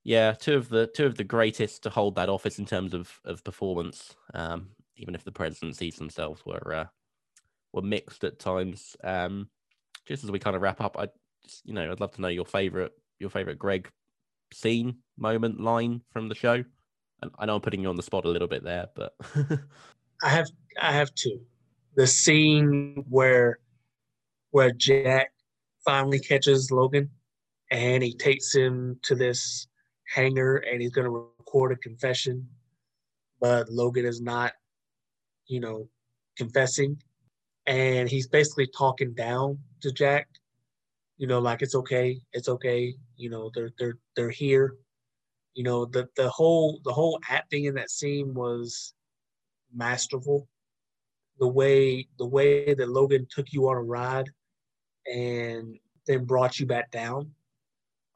yeah, two of the two of the greatest to hold that office in terms of of performance. Um, even if the presidencies themselves were uh, were mixed at times. Um, just as we kind of wrap up, I just, you know I'd love to know your favorite your favorite Greg scene, moment, line from the show. I know I'm putting you on the spot a little bit there, but <laughs> I have I have two. The scene where where Jack finally catches Logan and he takes him to this hangar and he's going to record a confession, but Logan is not, you know, confessing. And he's basically talking down to Jack, you know, like it's okay, it's okay, you know, they're they're they're here. You know, the the whole the whole acting in that scene was masterful. The way the way that Logan took you on a ride and then brought you back down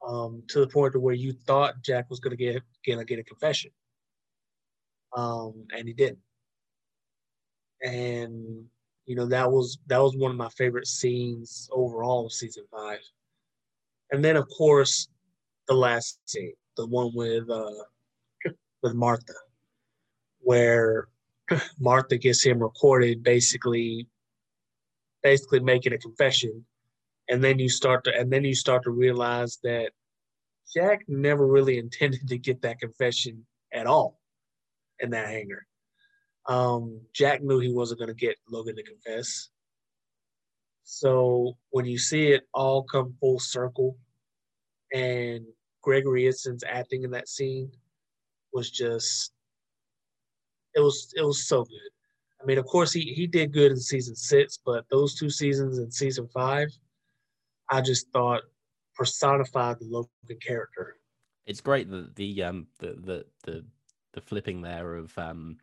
um, to the point to where you thought Jack was going to get gonna get a confession, um, and he didn't. And you know that was that was one of my favorite scenes overall of season five. And then of course, the last scene, the one with uh, with Martha, where Martha gets him recorded, basically, basically making a confession and then you start to and then you start to realize that Jack never really <laughs> intended to get that confession at all in that hangar. Um, Jack knew he wasn't going to get Logan to confess. So when you see it all come full circle, and Gregory Itzin's acting in that scene was just it was it was so good. I mean, of course he he did good in season six, but those two seasons in season five, I just thought personified the Logan character. It's great that the um the the the, the flipping there of um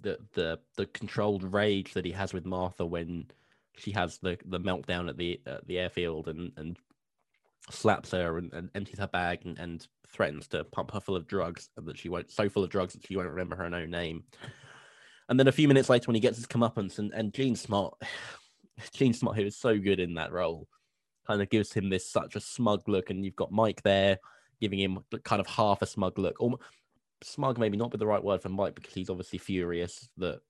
the the the controlled rage that he has with Martha when she has the the meltdown at the at the airfield and and slaps her and, and empties her bag and, and threatens to pump her full of drugs and that she won't so full of drugs that she won't remember her own name. And then a few minutes later when he gets his comeuppance and, and Jean Smart <sighs> Jean Smart who is so good in that role kind of gives him this such a smug look, and you've got Mike there giving him kind of half a smug look. Smug, maybe not be the right word for Mike because he's obviously furious that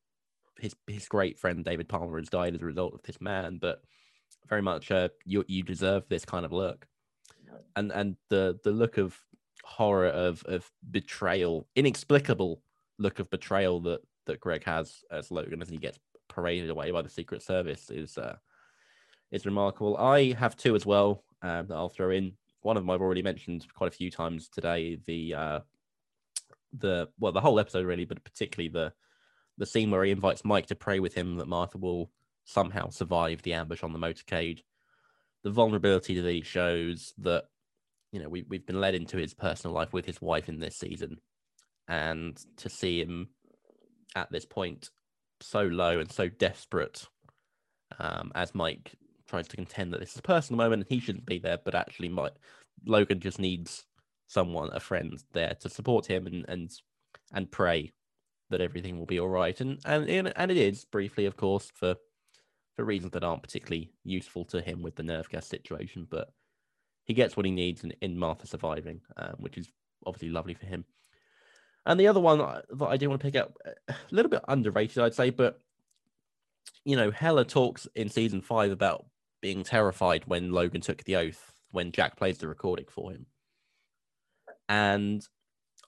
his his great friend David Palmer has died as a result of this man, but very much uh, you you deserve this kind of look, and and the the look of horror of of betrayal, inexplicable look of betrayal that that Greg has as Logan as he gets paraded away by the Secret Service is uh, is remarkable. I have two as well um, that I'll throw in. One of them I've already mentioned quite a few times today. The uh, the well, the whole episode really, but particularly the the scene where he invites Mike to pray with him that Martha will somehow survive the ambush on the motorcade. The vulnerability that he shows that you know we we've been led into his personal life with his wife in this season, and to see him at this point so low and so desperate um, as Mike tries to contend that this is a personal moment and he shouldn't be there, but actually, might Logan just needs someone, a friend, there to support him and and and pray that everything will be all right. And and and it is briefly, of course, for for reasons that aren't particularly useful to him with the nerve gas situation, but he gets what he needs in, in Martha surviving, um, which is obviously lovely for him. And the other one that I do want to pick up, a little bit underrated, I'd say, but you know, Heller talks in season five about being terrified when Logan took the oath when Jack plays the recording for him. And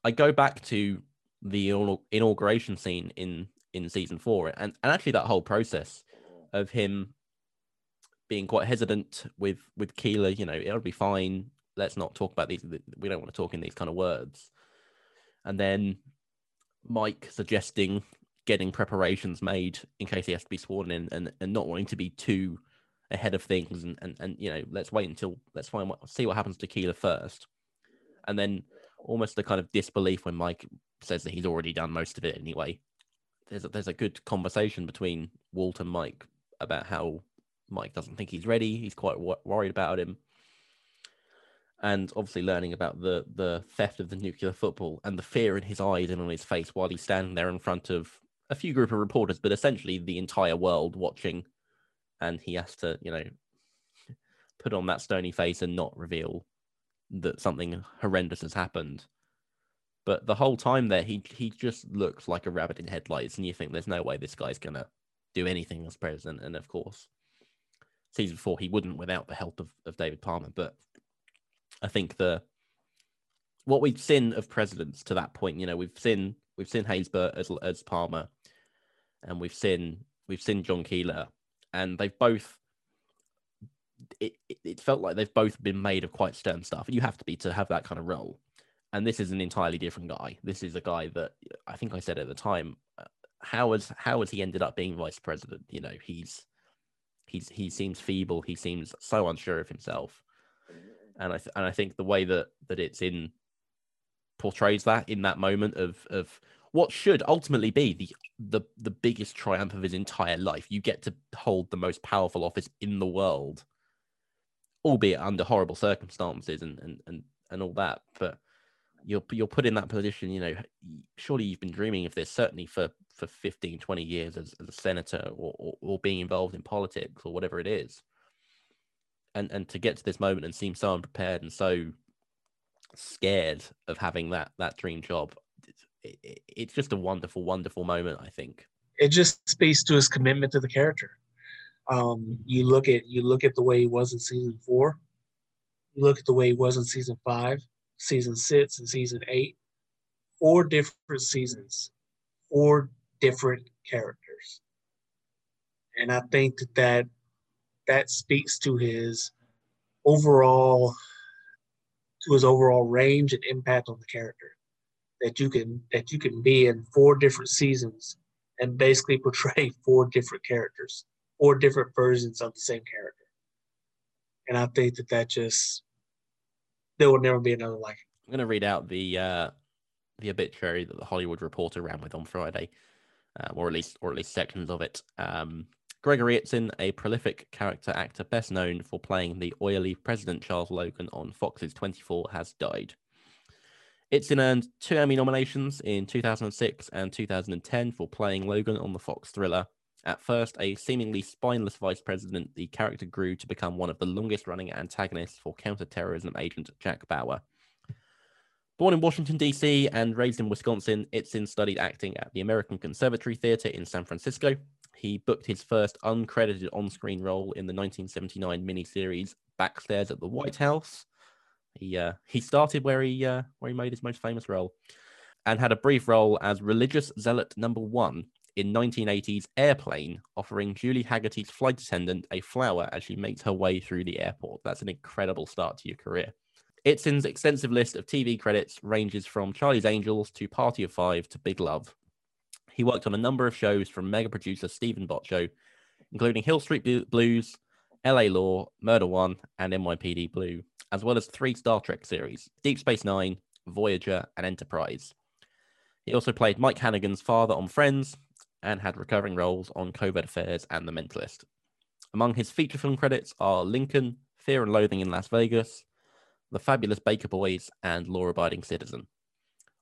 I go back to the inauguration scene in in season four, and and actually that whole process of him being quite hesitant with with Keeler. You know, it'll be fine. Let's not talk about these. We don't want to talk in these kind of words. And then Mike suggesting getting preparations made in case he has to be sworn in, and and not wanting to be too ahead of things, and and, and you know, let's wait until let's find what see what happens to Keeler first, and then almost the kind of disbelief when Mike says that he's already done most of it anyway. There's a, there's a good conversation between Walt and Mike about how Mike doesn't think he's ready. He's quite worried about him. And obviously, learning about the the theft of the nuclear football and the fear in his eyes and on his face while he's standing there in front of a few group of reporters, but essentially the entire world watching, and he has to, you know, put on that stony face and not reveal that something horrendous has happened. But the whole time there, he he just looks like a rabbit in headlights, and you think there's no way this guy's gonna do anything as president. And of course, season four he wouldn't without the help of, of David Palmer. But I think the what we've seen of presidents to that point, you know, we've seen we've seen Haysbert as as Palmer, and we've seen we've seen John Keeler, and they've both. It, it, it felt like they've both been made of quite stern stuff, you have to be to have that kind of role. And this is an entirely different guy. This is a guy that I think I said at the time. How has how has he ended up being vice president? You know, he's he's he seems feeble. He seems so unsure of himself, and I th- and I think the way that that Itzin portrays that in that moment of of what should ultimately be the the the biggest triumph of his entire life. You get to hold the most powerful office in the world, albeit under horrible circumstances and and and, and all that. But you're you're put in that position. You know, surely you've been dreaming of this. Certainly for for 15, 20 years as, as a senator or, or, or being involved in politics or whatever it is. And and to get to this moment and seem so unprepared and so scared of having that that dream job, it, it, it's just a wonderful, wonderful moment. I think it just speaks to his commitment to the character. Um, you look at you look at the way he was in season four. You look at the way he was in season five, season six, and season eight. Four different seasons, four different characters. And I think that that, that speaks to his overall to his overall range and impact on the character that you can that you can be in four different seasons and basically <laughs> portray four different characters four different versions of the same character and i think that that just there will never be another like i'm going to read out the uh the obituary that the hollywood reporter ran with on friday uh, or at least or at least sections of it. Um, Gregory Itzin, a prolific character actor best known for playing the oily President Charles Logan on Fox's 24, has died. Itzin earned two Emmy nominations in 2006 and 2010 for playing Logan on the Fox thriller. At first, a seemingly spineless vice president, the character grew to become one of the longest running antagonists for counterterrorism agent Jack Bauer. Born in Washington, D.C., and raised in Wisconsin, Itzin studied acting at the American Conservatory Theater in San Francisco. He booked his first uncredited on screen role in the 1979 miniseries Backstairs at the White House. He, uh, he started where he, uh, where he made his most famous role and had a brief role as religious zealot number one in 1980's Airplane, offering Julie Hagerty's flight attendant a flower as she makes her way through the airport. That's an incredible start to your career. Itzin's extensive list of TV credits ranges from Charlie's Angels to Party of Five to Big Love. He worked on a number of shows from mega producer Steven Bochco, including Hill Street Blues, LA Law, Murder One, and NYPD Blue, as well as three Star Trek series Deep Space Nine, Voyager, and Enterprise. He also played Mike Hannigan's father on Friends and had recurring roles on Covert Affairs and The Mentalist. Among his feature film credits are Lincoln, Fear and Loathing in Las Vegas, the Fabulous Baker Boys, and Law Abiding Citizen.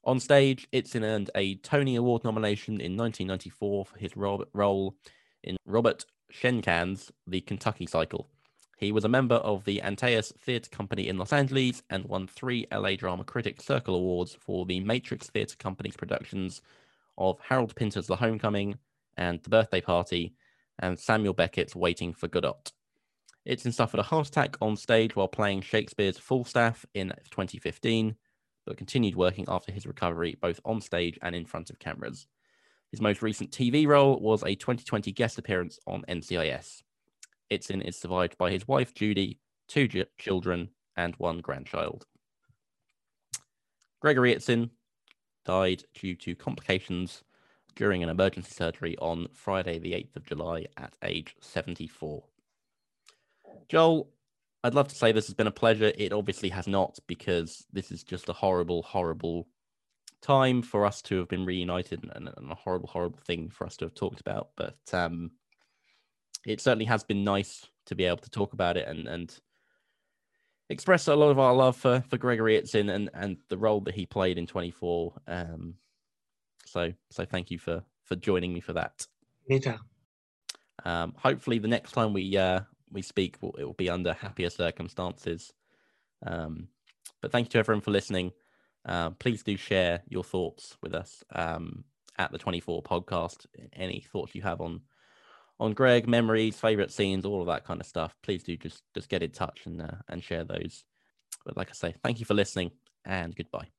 On stage, Itzin earned a Tony Award nomination in 1994 for his role in Robert Schenkkan's The Kentucky Cycle. He was a member of the Antaeus Theatre Company in Los Angeles and won three LA Drama Critics Circle Awards for the Matrix Theatre Company's productions of Harold Pinter's The Homecoming and The Birthday Party and Samuel Beckett's Waiting for Godot. Itzin suffered a heart attack on stage while playing Shakespeare's Falstaff in 2015, but continued working after his recovery, both on stage and in front of cameras. His most recent TV role was a 2020 guest appearance on NCIS. Itzin is survived by his wife, Judy, two children, and one grandchild. Gregory Itzin died due to complications during an emergency surgery on Friday, the 8th of July, at age 74. Joel, I'd love to say this has been a pleasure. It obviously has not because this is just a horrible, horrible time for us to have been reunited and, and a horrible, horrible thing for us to have talked about. But um, it certainly has been nice to be able to talk about it and and express a lot of our love for for Gregory Itzin and and the role that he played in 24. Um, so so thank you for for joining me for that. Anytime. Um, hopefully, the next time we uh, we speak, it will be under happier circumstances. Um, but thank you to everyone for listening. Uh, please do share your thoughts with us um, at the 24 podcast. Any thoughts you have on on Greg, memories, favorite scenes, all of that kind of stuff. Please do just just get in touch and uh, and share those. But like I say, thank you for listening and goodbye.